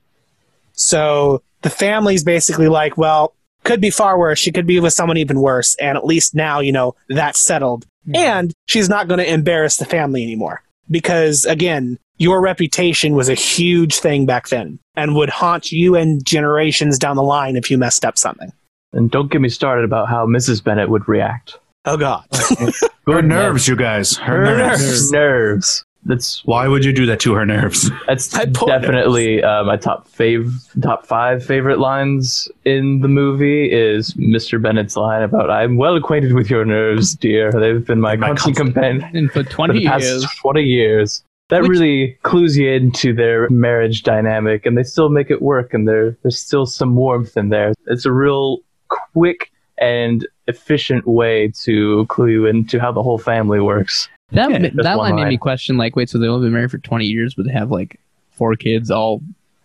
So the family's basically like, well, could be far worse. She could be with someone even worse. And at least now, you know, that's settled. Mm-hmm. And she's not going to embarrass the family anymore. Because again, your reputation was a huge thing back then and would haunt you and generations down the line if you messed up something. And don't get me started about how Mrs. Bennet would react. Oh, God. *laughs* Her nerves, you guys. Her, Her nerves. nerves. nerves. That's Why would you do that to her nerves? *laughs* that's My poor definitely uh, my top fav top five favorite lines in the movie is Mr. Bennet's line about "I'm well acquainted with your nerves, dear. They've been my, My constant companion *laughs* And for for 20 the past years. twenty years." That Which- really clues you into their marriage dynamic, and they still make it work, and there there's still some warmth in there. It's a real quick and efficient way to clue you into how the whole family works. That, Yeah, that one line made me question, like, wait, so they've only been married for 20 years, but they have like four kids, all,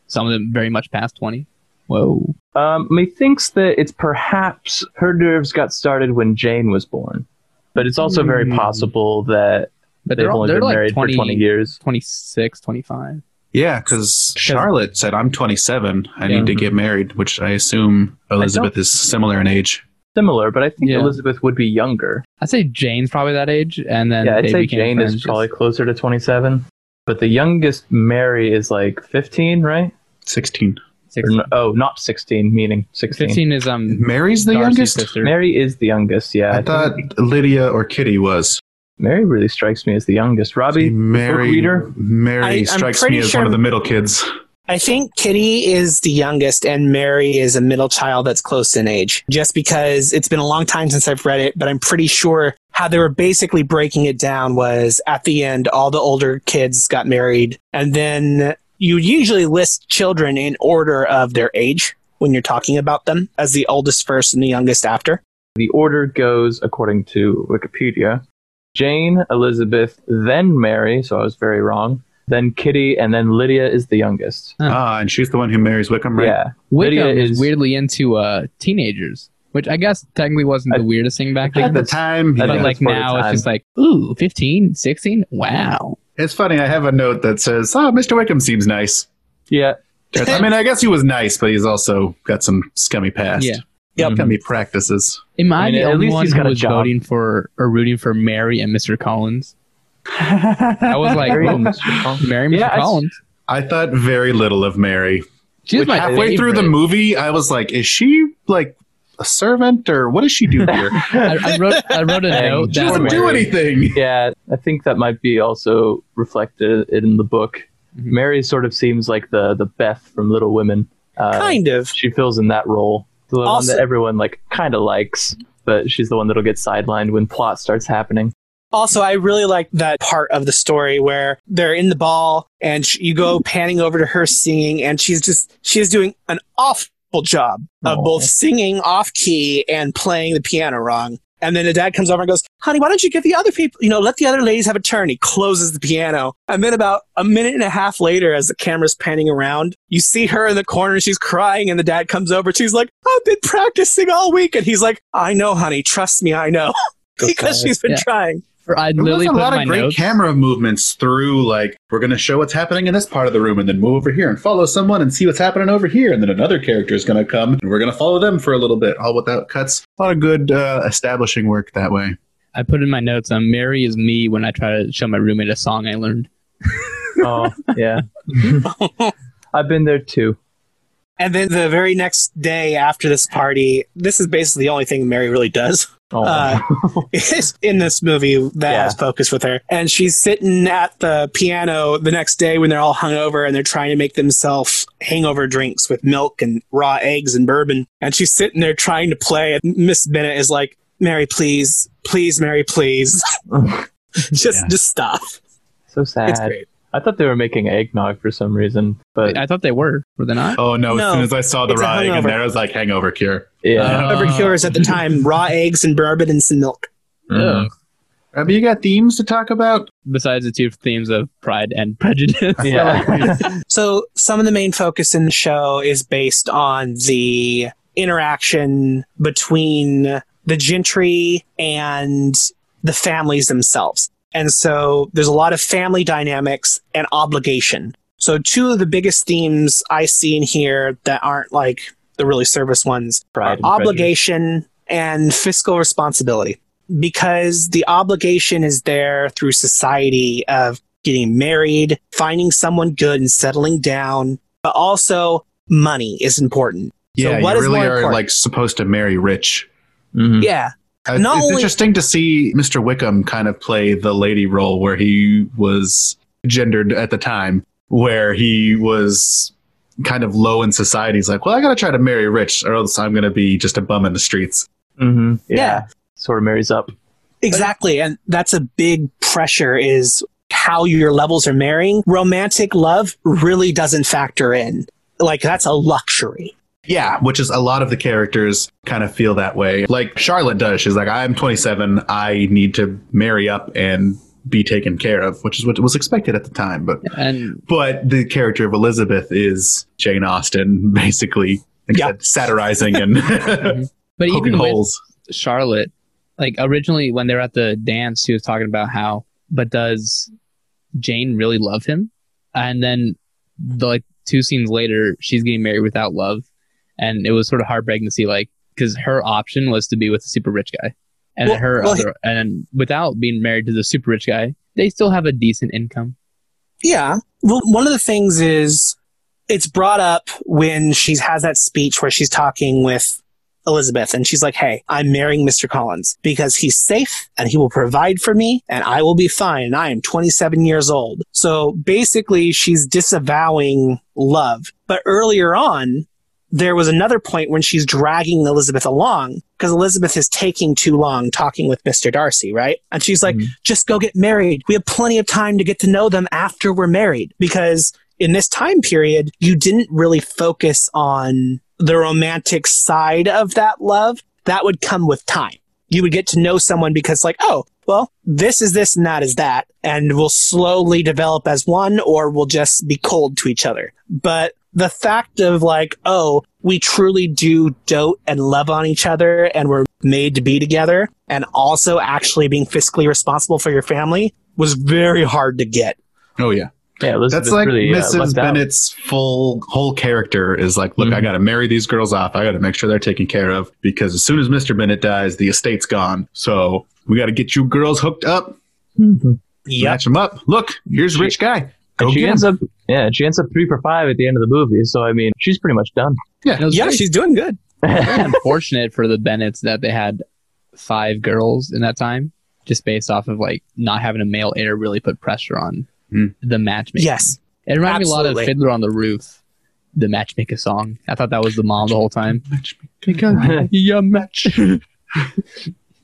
some of them very much past 20. Whoa. Um, methinks that it's perhaps her nerves got started when Jane was born, but it's also very Hmm. possible that But they've they're, all, only they're been like married 20, for 20 years. 26, 25. Yeah, because Charlotte said, I'm 27. I Yeah. need to get married, which I assume Elizabeth is similar in age. Similar, but I think Yeah. Elizabeth would be younger. I'd say Jane's probably that age, and then yeah, I'd say Jane is just- probably closer to 27. But the youngest Mary is like 15, right? 16. 16. no, oh, not 16, meaning 16. 15 is um Mary's the Darcy's youngest? sister. Mary is the youngest, yeah. I think thought Lydia or Kitty was. Mary really strikes me as the youngest. Robbie, Mary, reader? Mary I- strikes pretty me as sure- one of the middle kids. I think Kitty is the youngest and Mary is a middle child that's close in age. Just because it's been a long time since I've read it, but I'm pretty sure how they were basically breaking it down was at the end, all the older kids got married. And then you usually list children in order of their age when you're talking about them as the oldest first and the youngest after. the order goes according to Wikipedia Jane, Elizabeth, then Mary, so I was very wrong, then Kitty, and then Lydia is the youngest. Ah, and she's the one who marries Wickham, right? Yeah. Wickham Lydia is is- weirdly into uh teenagers, which I guess technically wasn't I the weirdest thing back think At then. the time, But yeah. like for the now, it's time. just like, ooh, 15, 16? Wow. it's funny. I have a note that says, "Oh, Mr. Wickham seems nice." Yeah. I mean, I guess he was nice, but he's also got some scummy past. Yeah. Yep. Scummy practices. Am I, I mean, the at only least one he's who got a was job. voting for or rooting for Mary and Mr. Collins? I was like, Mary well, Mr. Collins. Mary, Mr. Yeah, I- Collins. I thought very little of Mary. She was Which my halfway through the movie, I was like, "Is she like a servant, or what does she do here? *laughs* I, I wrote, I wrote a *laughs* note she that doesn't do anything." *laughs* Yeah, I think that might be also reflected in the book. Mhm. Mary sort of seems like the the Beth from Little Women. Uh, kind of. She fills in that role, the one that everyone like kind of likes, but she's the one that'll get sidelined when plot starts happening. Also, I really like that part of the story where they're in the ball and sh- you go panning over to her singing, and she's just she's doing an awful job of Aw. both singing off key and playing the piano wrong. And then the dad comes over and goes, "Honey, why don't you give the other people, you know, let the other ladies have a turn?" He closes the piano, and then about a minute and a half later, as the camera's panning around, you see her in the corner. And she's crying, and the dad comes over. She's like, "I've been practicing all week," and he's like, "I know, honey. Trust me, I know." *laughs* because she's been Yeah. trying. For, I There was a put lot of great notes. camera movements through, like, we're going to show what's happening in this part of the room and then move over here and follow someone and see what's happening over here. And then another character is going to come and we're going to follow them for a little bit, all without cuts. A lot of good uh, establishing work that way. I put in my notes. Um, Mary is me when I try to show my roommate a song I learned. *laughs* Oh yeah, *laughs* I've been there too. And then the very next day after this party, this is basically the only thing Mary really does. Oh, Uh, *laughs* is in this movie that Yeah. has focus with her. And she's sitting at the piano the next day when they're all hungover and they're trying to make themselves hangover drinks with milk and raw eggs and bourbon. And she's sitting there trying to play. And Miss Bennet is like, Mary, please, please, Mary, please. *laughs* just, Yeah. just stop. so It's sad. Great. I thought they were making eggnog for some reason, but I thought they were. Were they not? Oh, no. No, as soon as I saw the it's a raw egg in there, I was like, hangover cure. yeah. Uh, Hangover cures at the time raw eggs and bourbon and some milk. Ugh. Have you got themes to talk about? Besides the two themes of pride and prejudice. yeah. *laughs* So some of the main focus in the show is based on the interaction between the gentry and the families themselves. And so there's a lot of family dynamics and obligation. So two of the biggest themes I see in here that aren't like the really service ones Pride are and prejudice. obligation and fiscal responsibility. Because the obligation is there through society of getting married, finding someone good and settling down, but also money is important. So Yeah, what you is really are important? like supposed to marry rich. Mhm. Yeah. Uh, Not it's only- interesting to see Mr. Wickham kind of play the lady role where he was gendered at the time, where he was kind of low in society. He's like, well, I got to try to marry rich, or else I'm going to be just a bum in the streets. Mhm. Yeah. Yeah. Sort of marries up. Exactly. And that's a big pressure is how your levels are marrying. Romantic love really doesn't factor in. Like that's a luxury. Yeah, which is a lot of the characters kind of feel that way. Like Charlotte does. She's like, I'm 27. I need to marry up and be taken care of, which is what was expected at the time. But And but the character of Elizabeth is Jane Austen, *laughs* basically instead satirizing and *laughs* *laughs* But poking even holes. Charlotte, like originally when they're at the dance, he was talking about how, but does Jane really love him? And then, the, like two scenes later, she's getting married without love, and it was sort of heartbreaking to see, like, because her option was to be with a super rich guy, and Well- her well, other, and without being married to the super rich guy, they still have a decent income. Yeah. Well, one of the things is it's brought up when she has that speech where she's talking with Elizabeth and she's like, Hey, I'm marrying Mr. Collins because he's safe and he will provide for me and I will be fine. And I am 27 years old. So basically she's disavowing love. But earlier on, there was another point when she's dragging Elizabeth along because Elizabeth is taking too long talking with Mr. Darcy, right? And she's like, Mhm. just go get married. We have plenty of time to get to know them after we're married because in this time period, you didn't really focus on the romantic side of that love. That would come with time. You would get to know someone because like, oh, well, this is this and that is that. And we'll slowly develop as one or we'll just be cold to each other. But the fact of like, oh, we truly do dote and love on each other and we're made to be together and also actually being fiscally responsible for your family was very hard to get. Oh yeah, Yeah, Elizabeth that's like really, uh, Mrs. out. Bennet's full whole character is like, look, I Mhm. got to marry these girls off. I got to make sure they're taken care of because as soon as Mr. Bennet dies, the estate's gone. So we got to get you girls hooked up, Mhm. match them up. Look, here's She- rich guy. Go And she get ends him. up, yeah, she ends up three for five at the end of the movie. So I mean, she's pretty much done. And it was Yeah, very- she's doing good. *laughs* unfortunate for the Bennets that they had five girls in that time, just based off of like not having a male heir really put pressure on Hmm. the matchmaking. Yes. it reminded me a lot of Fiddler on the Roof, the matchmaker song. I thought that was the mom the whole time. Matchmaker, *laughs* yeah, match. *laughs*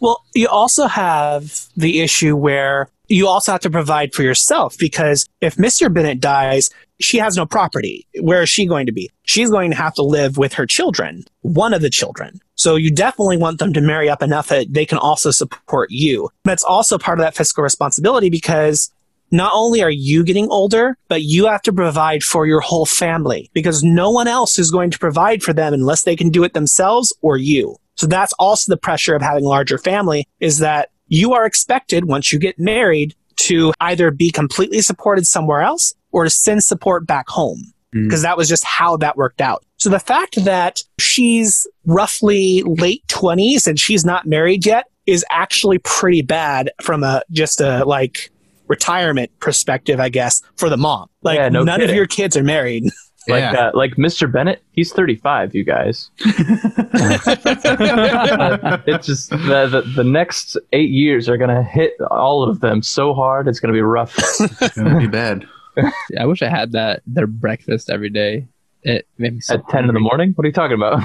Well, you also have the issue where you also have to provide for yourself because if Mr. Bennet dies, she has no property. Where is she going to be? She's going to have to live with her children, one of the children. So you definitely want them to marry up enough that they can also support you. That's also part of that fiscal responsibility because not only are you getting older, but you have to provide for your whole family because no one else is going to provide for them unless they can do it themselves or you. So that's also the pressure of having a larger family is that you are expected once you get married to either be completely supported somewhere else or to send support back home. Mm. Because that was just how that worked out. So the fact that she's roughly late 20s and she's not married yet is actually pretty bad from a just a like retirement perspective, I guess, for the mom. Like Yeah, no none kidding. of your kids are married. *laughs* Like, Yeah. uh, like Mr. Bennet, he's 35, you guys. *laughs* *laughs* it's just the, the the next eight years are gonna hit all of them so hard. It's gonna be rough. *laughs* It's gonna be bad. I wish I had that their breakfast every day. It made me so At 10 in the morning. What are you talking about?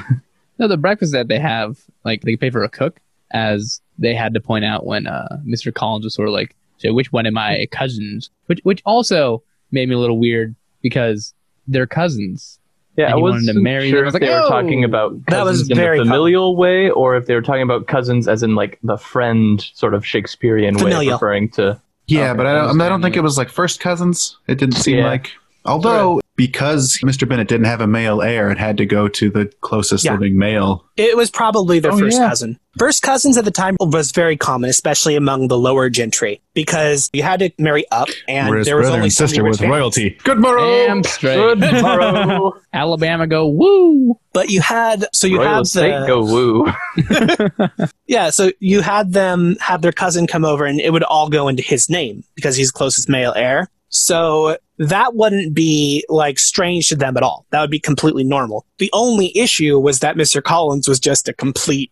No, the breakfast that they have, like they pay for a cook, as they had to point out when uh, Mr. Collins was sort of like, "So which one of my cousins?" Which which also made me a little weird because they're cousins. Yeah, And I wasn't to marry sure them. I if was they like, were "Oh!" talking about That was cousins in very the familial way, or if they were talking about cousins as in like the friend sort of Shakespearean way, Familial. of referring to. Yeah, Okay, but I I don't, I, don't think it was like first cousins. It didn't seem Yeah. like. Although, because Mr. Bennet didn't have a male heir, it had to go to the closest Yeah. living male. It was probably their Oh, first yeah. cousin. First cousins at the time was very common, especially among the lower gentry, because you had to marry up, and whereas there was brother only and sister rich with royalty. Good morrow. Damn straight. Good morrow. *laughs* Alabama go woo. But you had so you Royal had estate the, go woo. *laughs* yeah, so you had them have their cousin come over, and it would all go into his name because he's closest male heir. So that wouldn't be like strange to them at all. That would be completely normal. The only issue was that Mr. Collins was just a complete,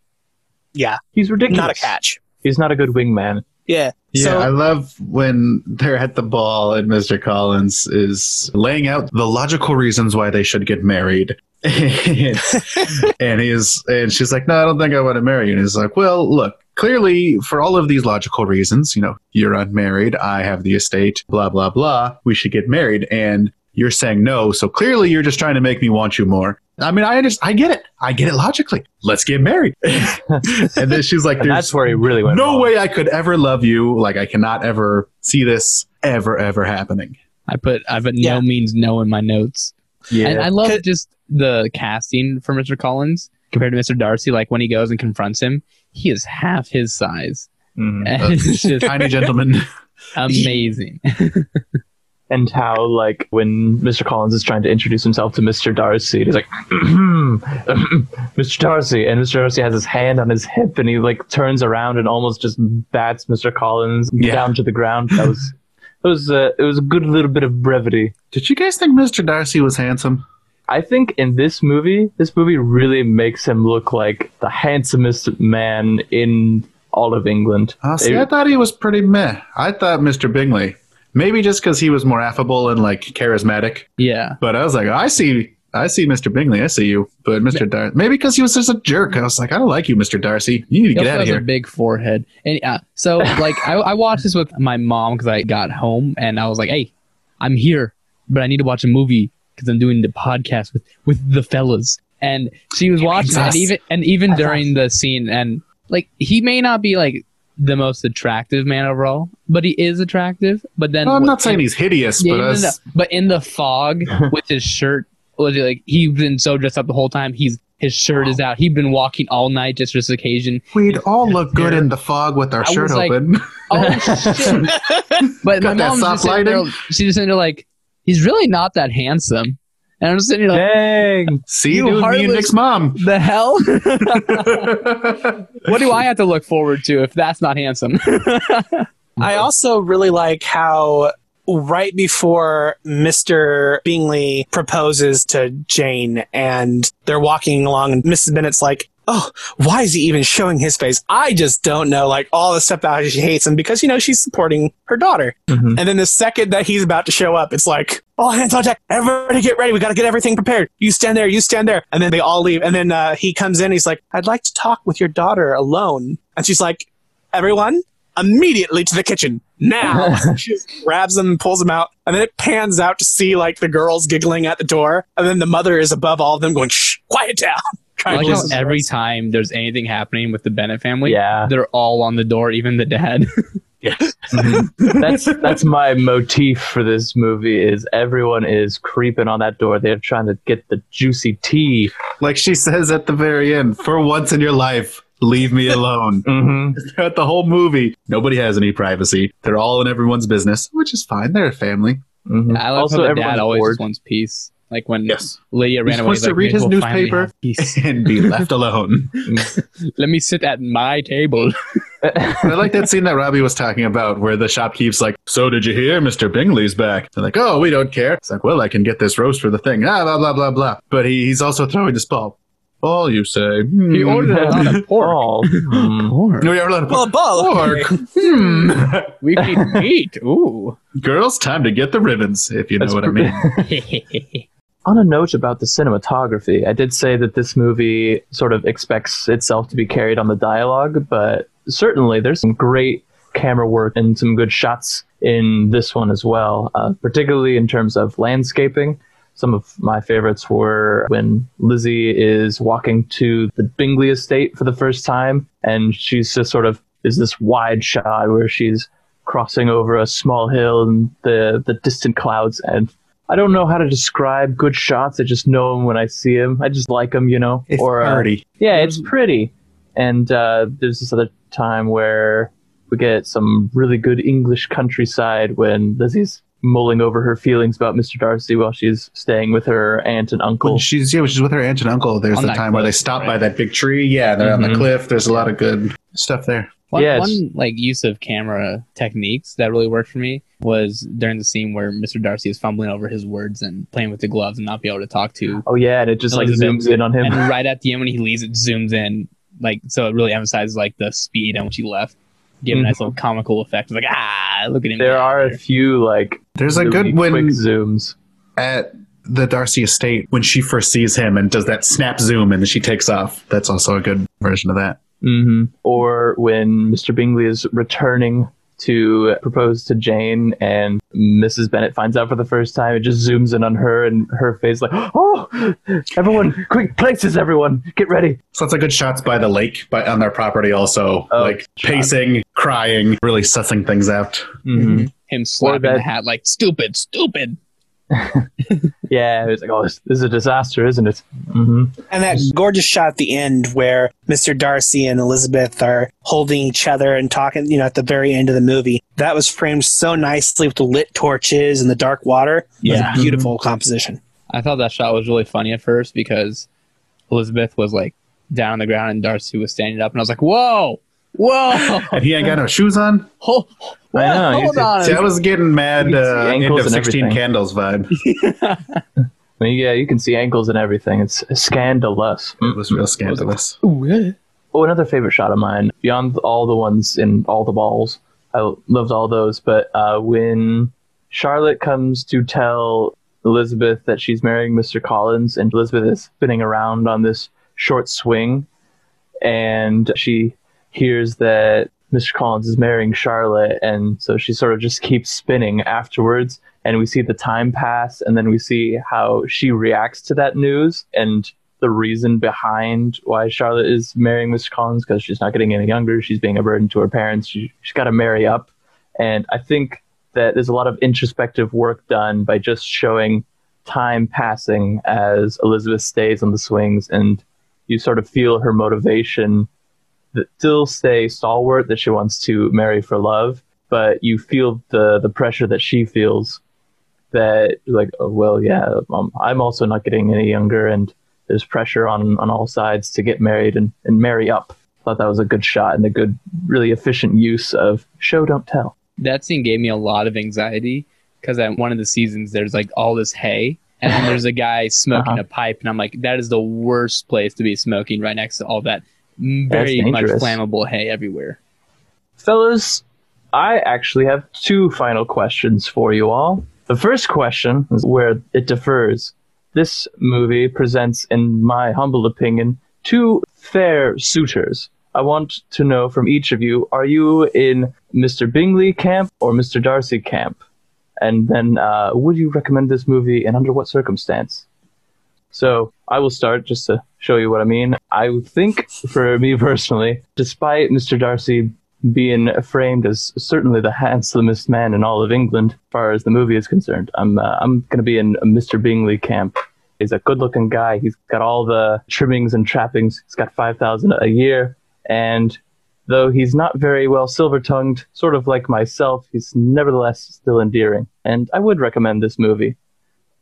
yeah, He's ridiculous. not a catch. He's not a good wingman. Yeah. Yeah, So- I love when they're at the ball and Mr. Collins is laying out the logical reasons why they should get married. *laughs* and, and he's and she's like, No, I don't think I want to marry you. And he's like, Well, look, clearly for all of these logical reasons, you know, you're unmarried, I have the estate, blah, blah, blah, we should get married. And you're saying no, so clearly you're just trying to make me want you more. I mean, I just I get it. I get it logically. Let's get married. *laughs* and then she's like, that's where he really went. no wrong. way I could ever love you. Like I cannot ever see this ever ever happening. I put I put Yeah. no means no in my notes. Yeah. And I love just the casting for Mr. Collins compared to Mr. Darcy. Like when he goes and confronts him, he is half his size. Mm-hmm. And it's just Tiny gentleman. *laughs* amazing. *laughs* and how like when Mr. Collins is trying to introduce himself to Mr. Darcy, he's like, mm-hmm, mm-hmm, "Mr. Darcy," and Mr. Darcy has his hand on his hip, and he like turns around and almost just bats Mr. Collins Yeah. down to the ground. That was it was uh, it was a good little bit of brevity. Did you guys think Mr. Darcy was handsome? I think in this movie, this movie really makes him look like the handsomest man in all of England. Uh, see, It- I thought he was pretty meh. I thought Mr. Bingley. Maybe just because he was more affable and like charismatic. Yeah. But I was like, I see, I see Mr. Bingley. I see you. But Mr. Darcy, maybe because he was just a jerk. I was like, I don't like you, Mr. Darcy. You need to He get out of here. a big forehead. And uh, so, *laughs* like, I, I watched this with my mom because I got home and I was like, hey, I'm here, but I need to watch a movie because I'm doing the podcast with, with the fellas. And she was watching and even and even during the scene, and like he may not be like the most attractive man overall, but he is attractive. But then Well, I'm not saying he's hideous, yeah, but us, the- but in the fog *laughs* with his shirt, like he's been so dressed up the whole time? He's his shirt is out. He'd been walking all night just for this occasion. we'd all look good in the fog with our I shirt like- open. Oh shit! *laughs* But my Got that mom's just sitting there, she's just sitting there like, he's really not that handsome. And I'm just sitting here like, Dang. See, You dude, me and Nick's mom. the hell? *laughs* what do I have to look forward to if that's not handsome? *laughs* I also really like how right before Mr. Bingley proposes to Jane and they're walking along and Mrs. Bennet's like, Oh, why is he even showing his face? I just don't know. Like all the stuff how she hates him because, you know, she's supporting her daughter. Mhm. And then the second that he's about to show up, it's like, all hands on deck. Everybody get ready. We got to get everything prepared. You stand there. You stand there. And then they all leave. And then uh, he comes in. He's like, I'd like to talk with your daughter alone. And she's like, everyone immediately to the kitchen now. *laughs* she just grabs them and pulls them out. And then it pans out to see like the girls giggling at the door. And then the mother is above all of them going, shh, quiet down. I like how every us. time there's anything happening with the Bennet family, Yeah. they're all on the door, even the dad. *laughs* *laughs* that's that's my motif for this movie is everyone is creeping on that door. They're trying to get the juicy tea. like she says at the very end, for once in your life, leave me alone. *laughs* Mm-hmm. Throughout the whole movie, nobody has any privacy. They're all in everyone's business, which is fine. They're a family. Mm-hmm. I like also, how the dad always bored. just wants peace. Like when Yes. Lydia ran He away, wants he's to read his newspaper." have peace. *laughs* and be left alone. *laughs* Let me sit at my table. *laughs* I like that scene that Robbie was talking about where the shopkeep's like, So did you hear Mr. Bingley's back? They're like, Oh, we don't care. It's like, Well, I can get this roast for the thing. Ah, blah, blah, blah, blah. But he, he's also throwing this ball. Ball, you say. Hmm. He ordered a lot of pork. Oh, mm. Pork. No, yeah, a lot of ball. pork. Hmm. We need meat. Ooh. Girls, time to get the ribbons, if you know That's what I mean. On a note about the cinematography, I did say that this movie sort of expects itself to be carried on the dialogue, but certainly there's some great camera work and some good shots in this one as well, uh, particularly in terms of landscaping. Some of my favorites were when Lizzie is walking to the Bingley estate for the first time, and she's just sort of is this wide shot where she's crossing over a small hill and the the distant clouds and I don't know how to describe good shots. I just know them when I see them. I just like them, you know. It's uh, yeah, it's pretty. And uh, there's this other time where we get some really good English countryside when Lizzie's mulling over her feelings about Mr. Darcy while she's staying with her aunt and uncle. When she's yeah, when she's with her aunt and uncle. There's On the that time where they stop right? by that big tree. Yeah, they're on the Mhm. cliff. There's a lot of good stuff there. One, Yeah, one like use of camera techniques that really worked for me was during the scene where Mr. Darcy is fumbling over his words and playing with the gloves and not be able to talk to. oh yeah, and it just like zooms in on him. And *laughs* right at the end when he leaves, it zooms in, like so it really emphasizes like the speed and which he left. Give a nice little comical effect. It's like ah, look at him. Mm-hmm. there are a few like There's a good when quick zooms. at the Darcy estate when she first sees him and does that snap zoom and then she takes off. That's also a good version of that. hmm Or when Mr. Bingley is returning to propose to Jane and Mrs. Bennet finds out for the first time, it just zooms in on her and her face like, *gasps* oh, everyone, quick places, everyone, get ready. So it's like good shots by the lake, but on their property also, Oh, like shot. pacing, crying, really sussing things out. Mm-hmm. Him slapping that- the hat like stupid, stupid. *laughs* Yeah, it was like, oh, this, this is a disaster, isn't it? hmm And that gorgeous shot at the end where Mr. Darcy and Elizabeth are holding each other and talking, you know, at the very end of the movie. That was framed so nicely with the lit torches and the dark water. It was Yeah. a beautiful composition. I thought that shot was really funny at first because Elizabeth was like down on the ground and Darcy was standing up, and I was like, "Whoa, whoa, *laughs* And he ain't got no shoes on. hold, I know, hold on." See, I was getting mad You can uh, end of 16 everything. Candles vibe. *laughs* I mean, yeah, you can see ankles and everything. It's scandalous. It was real scandalous. Ooh, yeah. Oh, another favorite shot of mine, beyond all the ones in all the balls, I loved all those. But uh, when Charlotte comes to tell Elizabeth that she's marrying Mr. Collins, and Elizabeth is spinning around on this short swing, and she hears that Mr. Collins is marrying Charlotte, and so she sort of just keeps spinning afterwards. And we see the time pass, and then we see how she reacts to that news, and the reason behind why Charlotte is marrying Mr. Collins because she's not getting any younger. She's being a burden to her parents. She, she's got to marry up. And I think that there's a lot of introspective work done by just showing time passing as Elizabeth stays on the swings and you sort of feel her motivation that still stay stalwart that she wants to marry for love, but you feel the the pressure that she feels that like oh, well yeah um, I'm also not getting any younger and there's pressure on on all sides to get married and, and marry up. Thought that was a good shot and a good, really efficient use of show don't tell. that scene gave me a lot of anxiety because at one of the seasons there's like all this hay and then there's a guy *laughs* smoking Uh-huh. a pipe and i'm like that is the worst place to be smoking right next to all that very much flammable hay everywhere Fellas, I actually have two final questions for you all. The first question is where it differs. This movie presents, in my humble opinion, two fair suitors. I want to know from each of you are you in Mr. Bingley camp or Mr. Darcy camp? And then, uh, would you recommend this movie and under what circumstance? So I will start just to show you what I mean. I think, for me personally, despite Mr. Darcy being framed as certainly the handsomest man in all of England, as far as the movie is concerned, I'm uh, I'm going to be in Mr. Bingley camp. He's a good-looking guy. He's got all the trimmings and trappings. He's got five thousand a year, and though he's not very well silver-tongued, sort of like myself, he's nevertheless still endearing. And I would recommend this movie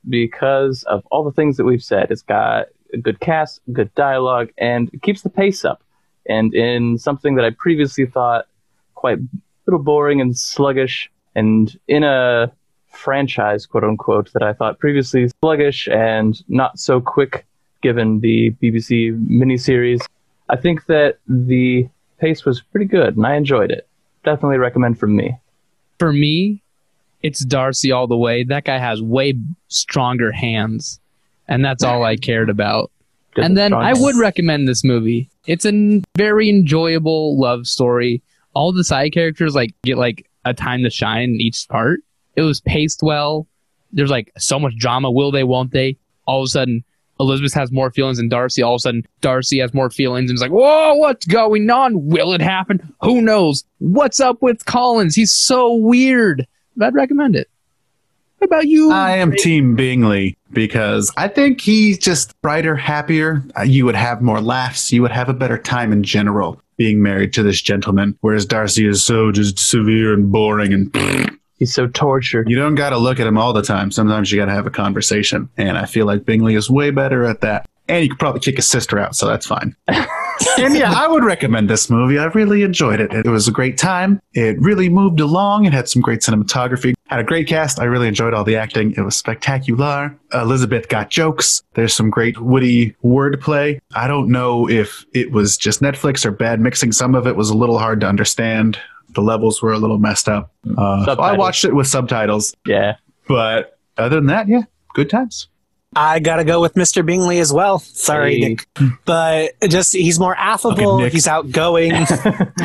because of all the things that we've said. It's got a good cast, good dialogue, and it keeps the pace up. And in something that I previously thought quite a little boring and sluggish, and in a franchise, quote unquote, that I thought previously sluggish and not so quick given the BBC miniseries, I think that the pace was pretty good and I enjoyed it. Definitely recommend from me. for me it's darcy all the way that guy has way stronger hands and that's all i cared about Good and then I would recommend this movie. It's a n- very enjoyable love story. All the side characters like get like a time to shine in each part. It was paced well. There's like so much drama. Will they? Won't they? All of a sudden, Elizabeth has more feelings than Darcy. All of a sudden, Darcy has more feelings and it's like, whoa, what's going on? Will it happen? Who knows? What's up with Collins? He's so weird. I'd recommend it. What about you? I am Team Bingley because I think he's just brighter, happier. Uh, You would have more laughs. You would have a better time in general being married to this gentleman. Whereas Darcy is so just severe and boring and *clears throat* He's so tortured. you don't got to look at him all the time. Sometimes you got to have a conversation. And I feel like Bingley is way better at that. And you could probably kick his sister out, so that's fine. *laughs* and yeah, I would recommend this movie. I really enjoyed it. It was a great time. It really moved along. It had some great cinematography. Had a great cast. I really enjoyed all the acting. It was spectacular. Elizabeth got jokes. There's some great witty wordplay. I don't know if it was just Netflix or bad mixing. Some of it was a little hard to understand. The levels were a little messed up. Uh, so I watched it with subtitles. Yeah. But other than that, yeah, good times. I gotta go with Mr. Bingley as well. Sorry, Hey. Nick, but just he's more affable. Okay, he's outgoing. *laughs*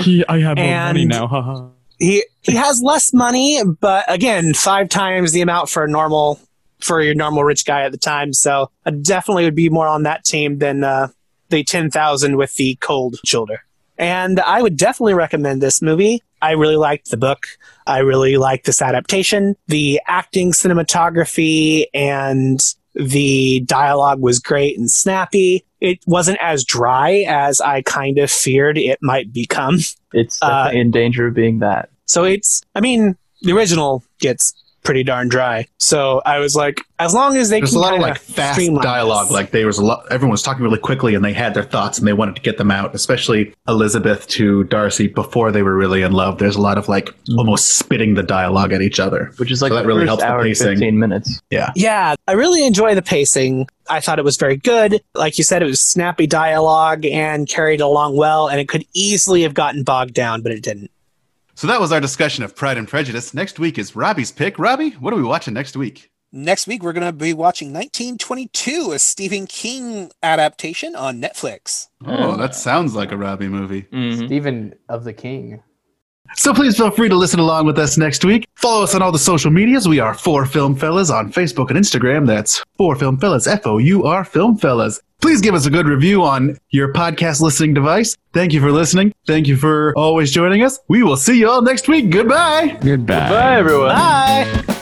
He, I have more money And- now, haha. he he has less money, but again, five times the amount for a normal for your normal rich guy at the time. So I definitely would be more on that team than uh, the ten thousand with the cold shoulder. And I would definitely recommend this movie. I really liked the book. I really liked this adaptation. The acting, cinematography, and the dialogue was great and snappy. It wasn't as dry as I kind of feared it might become. It's Uh, in danger of being that. So it's, I mean, the original gets pretty darn dry. So I was like, as long as they There's can a lot of like fast dialogue. this. Like there was a lot. Everyone was talking really quickly, and they had their thoughts, and they wanted to get them out. Especially Elizabeth to Darcy before they were really in love. There's a lot of like mm-hmm. almost spitting the dialogue at each other. Which is like So that really helps the hour and pacing. 15 minutes. Yeah. Yeah, I really enjoy the pacing. I thought it was very good. Like you said, it was snappy dialogue and carried along well, and it could easily have gotten bogged down, but it didn't. So that was our discussion of Pride and Prejudice. Next week is Robbie's pick. Robbie, what are we watching next week? Next week, we're going to be watching 1922, a Stephen King adaptation on Netflix. Oh, that sounds like a Robbie movie. Mm-hmm. Stephen of the King. So please feel free to listen along with us next week. Follow us on all the social medias. We are Four Film Fellas on Facebook and Instagram. That's Four Film Fellas, F O U R Film Fellas. Please give us a good review on your podcast listening device. Thank you for listening. Thank you for always joining us. We will see you all next week. Goodbye. Goodbye. Bye, everyone. Bye!